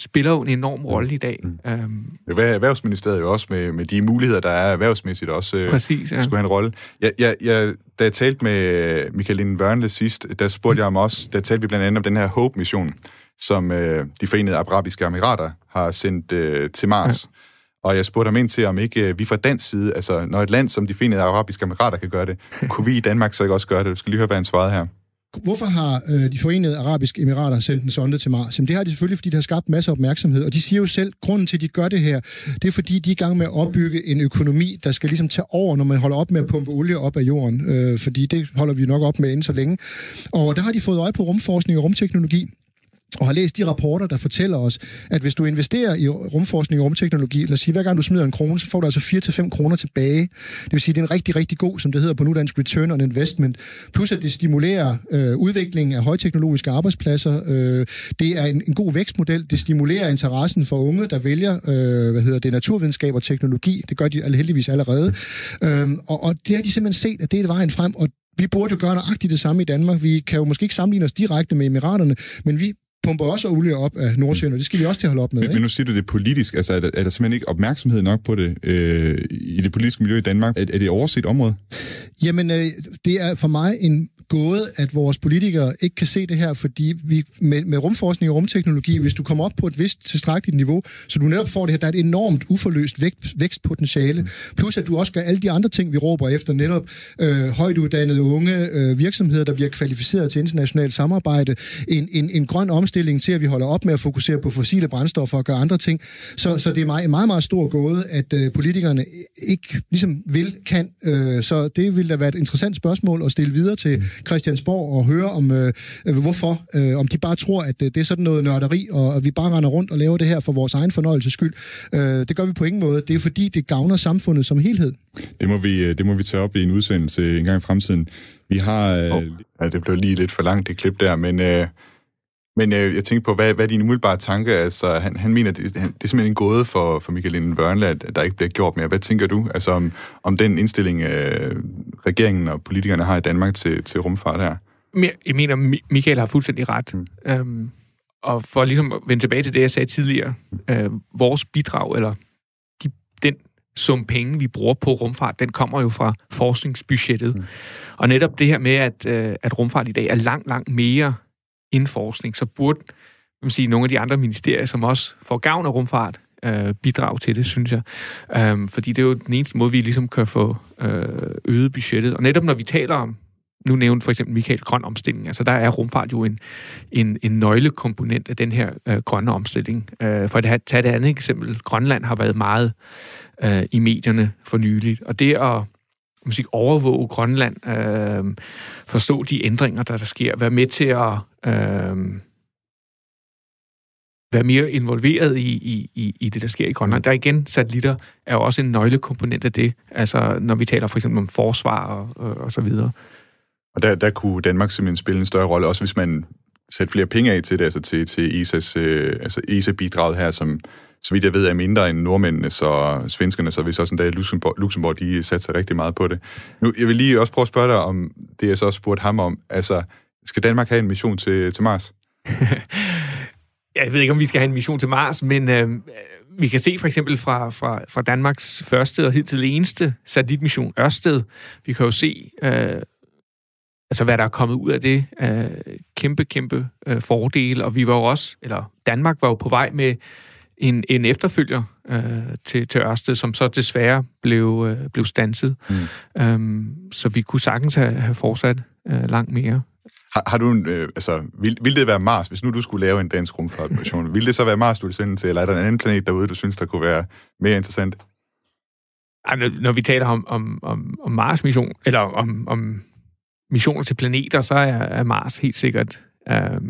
spiller jo en enorm rolle i dag.
Mm.
Øhm,
Erhvervsministeriet jo også med, med de muligheder, der er erhvervsmæssigt også øh,
præcis, ja.
skulle have en rolle. Jeg, jeg, jeg, da jeg talte med Michael Linden Wørnle sidst, der spurgte jeg om også, der talte vi blandt andet om den her HOPE-mission, som øh, de forenede arabiske emirater har sendt øh, til Mars. Ja. Og jeg spurgte ham ind til, om ikke øh, vi fra dansk side, altså når et land som de forenede arabiske emirater kan gøre det, (laughs) kunne vi i Danmark så ikke også gøre det? Du skal lige høre, hvad han svarede her.
Hvorfor har øh, de forenede arabiske emirater sendt en sonde til Mars? Jamen, det har de selvfølgelig, fordi det har skabt masser af opmærksomhed, og de siger jo selv, at grunden til, at de gør det her, det er fordi, de er i gang med at opbygge en økonomi, der skal ligesom tage over, når man holder op med at pumpe olie op af jorden, øh, fordi det holder vi nok op med inden så længe. Og der har de fået øje på rumforskning og rumteknologi, og har læst de rapporter, der fortæller os, at hvis du investerer i rumforskning og rumteknologi, lad os sige, hver gang du smider en krone, så får du altså 4-5 kroner tilbage. Det vil sige, det er en rigtig, rigtig god, som det hedder på nudansk, return on investment. Plus at det stimulerer øh, udviklingen af højteknologiske arbejdspladser. Øh, det er en, en god vækstmodel. Det stimulerer interessen for unge, der vælger, øh, hvad hedder det, naturvidenskab og teknologi. Det gør de heldigvis allerede. Øh, og, og det har de simpelthen set, at det er vejen frem, og vi burde jo gøre nøjagtigt det samme i Danmark. Vi kan jo måske ikke sammenligne os direkte med Emiraterne, men vi pumper også olie op af Nordsjøen, og det skal vi også til at holde op med.
Men, men nu siger du det politisk, altså er der, er der simpelthen ikke opmærksomhed nok på det øh, i det politiske miljø i Danmark? Er, er det et overset område?
Jamen, øh, det er for mig en gået, at vores politikere ikke kan se det her, fordi vi med, med rumforskning og rumteknologi, hvis du kommer op på et vist tilstrækkeligt niveau, så du netop får det her, der er et enormt uforløst vækst, vækstpotentiale, plus at du også gør alle de andre ting, vi råber efter, netop øh, højtuddannede unge øh, virksomheder, der bliver kvalificeret til internationalt samarbejde, en, en, en grøn omstilling til, at vi holder op med at fokusere på fossile brændstoffer og gøre andre ting. Så, så det er meget, en meget, meget stor gåde, at øh, politikerne ikke ligesom vil, kan. Øh, så det vil da være et interessant spørgsmål at stille videre til Christiansborg og høre om, øh, hvorfor, øh, om de bare tror, at øh, det er sådan noget nørderi, og at vi bare render rundt og laver det her for vores egen fornøjelses skyld. Øh, det gør vi på ingen måde. Det er fordi, det gavner samfundet som helhed.
Det må vi, det må vi tage op i en udsendelse en gang i fremtiden. Vi har... Oh. Ja, det blev lige lidt for langt, det klip der, men... Øh, men øh, jeg tænkte på, hvad, hvad er din umiddelbare tanke? Altså, han, han mener, det, det er simpelthen en gåde for, for Michael Linden Børnle, at der ikke bliver gjort mere. Hvad tænker du altså, om, om den indstilling, øh, regeringen og politikerne har i Danmark til, til rumfart her?
Jeg mener, Michael har fuldstændig ret. Mm. Øhm, og for ligesom at vende tilbage til det, jeg sagde tidligere, øh, vores bidrag, eller de, den sum penge, vi bruger på rumfart, den kommer jo fra forskningsbudgettet. Mm. Og netop det her med, at, øh, at rumfart i dag er langt, langt mere indforskning, så burde man sige, nogle af de andre ministerier, som også får gavn af rumfart, øh, bidrag til det, synes jeg. Øhm, fordi det er jo den eneste måde, vi ligesom kan få øh, øget budgettet. Og netop når vi taler om, nu nævnte for eksempel Michael grøn omstilling, altså der er rumfart jo en, en, en nøglekomponent af den her øh, grønne omstilling. Øh, for at tage et andet eksempel, Grønland har været meget øh, i medierne for nyligt, og det at man sige, overvåge Grønland, øh, forstå de ændringer, der, der sker, være med til at øh, være mere involveret i, i, i, i det, der sker i Grønland. Der igen, satellitter er jo også en nøglekomponent af det, altså når vi taler for eksempel om forsvar og, og, og så videre.
Og der, der kunne Danmark simpelthen spille en større rolle, også hvis man sætter flere penge af til det, altså til, til ESA's, øh, altså ESA-bidraget her, som så vidt jeg ved, er mindre end nordmændene, så svenskerne, så hvis også en dag Luxembourg, Luxembourg de satser rigtig meget på det. Nu, jeg vil lige også prøve at spørge dig om det, jeg så også spurgte ham om. Altså, skal Danmark have en mission til, til Mars? (laughs)
jeg ved ikke, om vi skal have en mission til Mars, men øh, vi kan se for eksempel fra, fra, fra Danmarks første og hidtil eneste satellitmission, Ørsted, vi kan jo se, øh, altså hvad der er kommet ud af det, øh, kæmpe, kæmpe øh, fordele, og vi var jo også, eller Danmark var jo på vej med en, en efterfølger øh, til, til Ørsted, som så desværre blev, øh, blev stanset. Mm. Øhm, så vi kunne sagtens have, have fortsat øh, langt mere.
Har, har du en, øh, altså, vil, vil det være Mars, hvis nu du skulle lave en dansk rumfartmission? (laughs) vil det så være Mars, du vil sende til, eller er der en anden planet derude, du synes, der kunne være mere interessant?
Ej, når, når vi taler om, om, om, om Mars-mission, eller om, om missioner til planeter, så er, er Mars helt sikkert øh,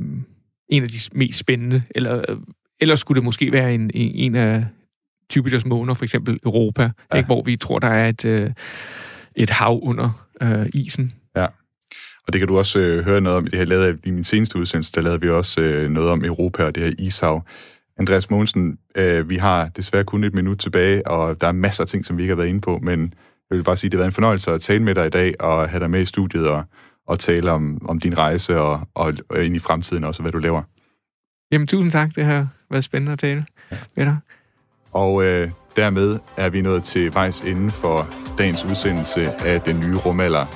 en af de mest spændende. Eller, eller skulle det måske være en, en af Jupiters måner, for eksempel Europa, ja. ikke, hvor vi tror, der er et, øh, et hav under øh, isen.
Ja. Og det kan du også øh, høre noget om. Det her lavede i min seneste udsendelse, der lavede vi også øh, noget om Europa og det her ishav. Andreas Mogensen, øh, vi har desværre kun et minut tilbage, og der er masser af ting, som vi ikke har været inde på, men jeg vil bare sige, at det har været en fornøjelse at tale med dig i dag, og have dig med i studiet og, og tale om, om din rejse og, og, og ind i fremtiden også, hvad du laver.
Jamen, tusind tak. Det har været spændende at tale med dig.
Og øh, dermed er vi nået til vejs inden for dagens udsendelse af Den Nye Rumalder.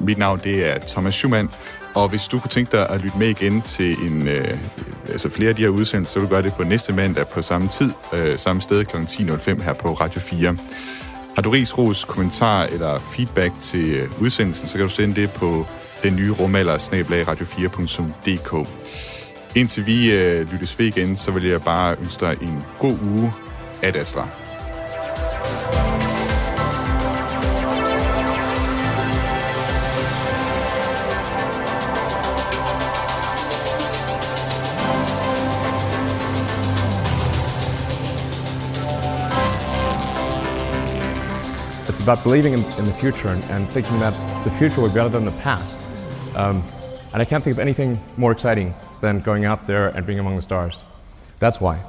Mit navn det er Thomas Schumann, og hvis du kunne tænke dig at lytte med igen til en, øh, altså flere af de her udsendelser, så vil du gøre det på næste mandag på samme tid, øh, samme sted kl. 10.05 her på Radio 4. Har du ris, ros, kommentar eller feedback til øh, udsendelsen, så kan du sende det på den nye rumalder radio4.dk. Indtil vi øh, lyttes ved igen, så vil jeg bare ønske dig en god uge. Ad Astra.
It's about believing in, in the future and, and, thinking that the future will be better than the past. Um, and I can't think of anything more exciting than going out there and being among the stars. That's why.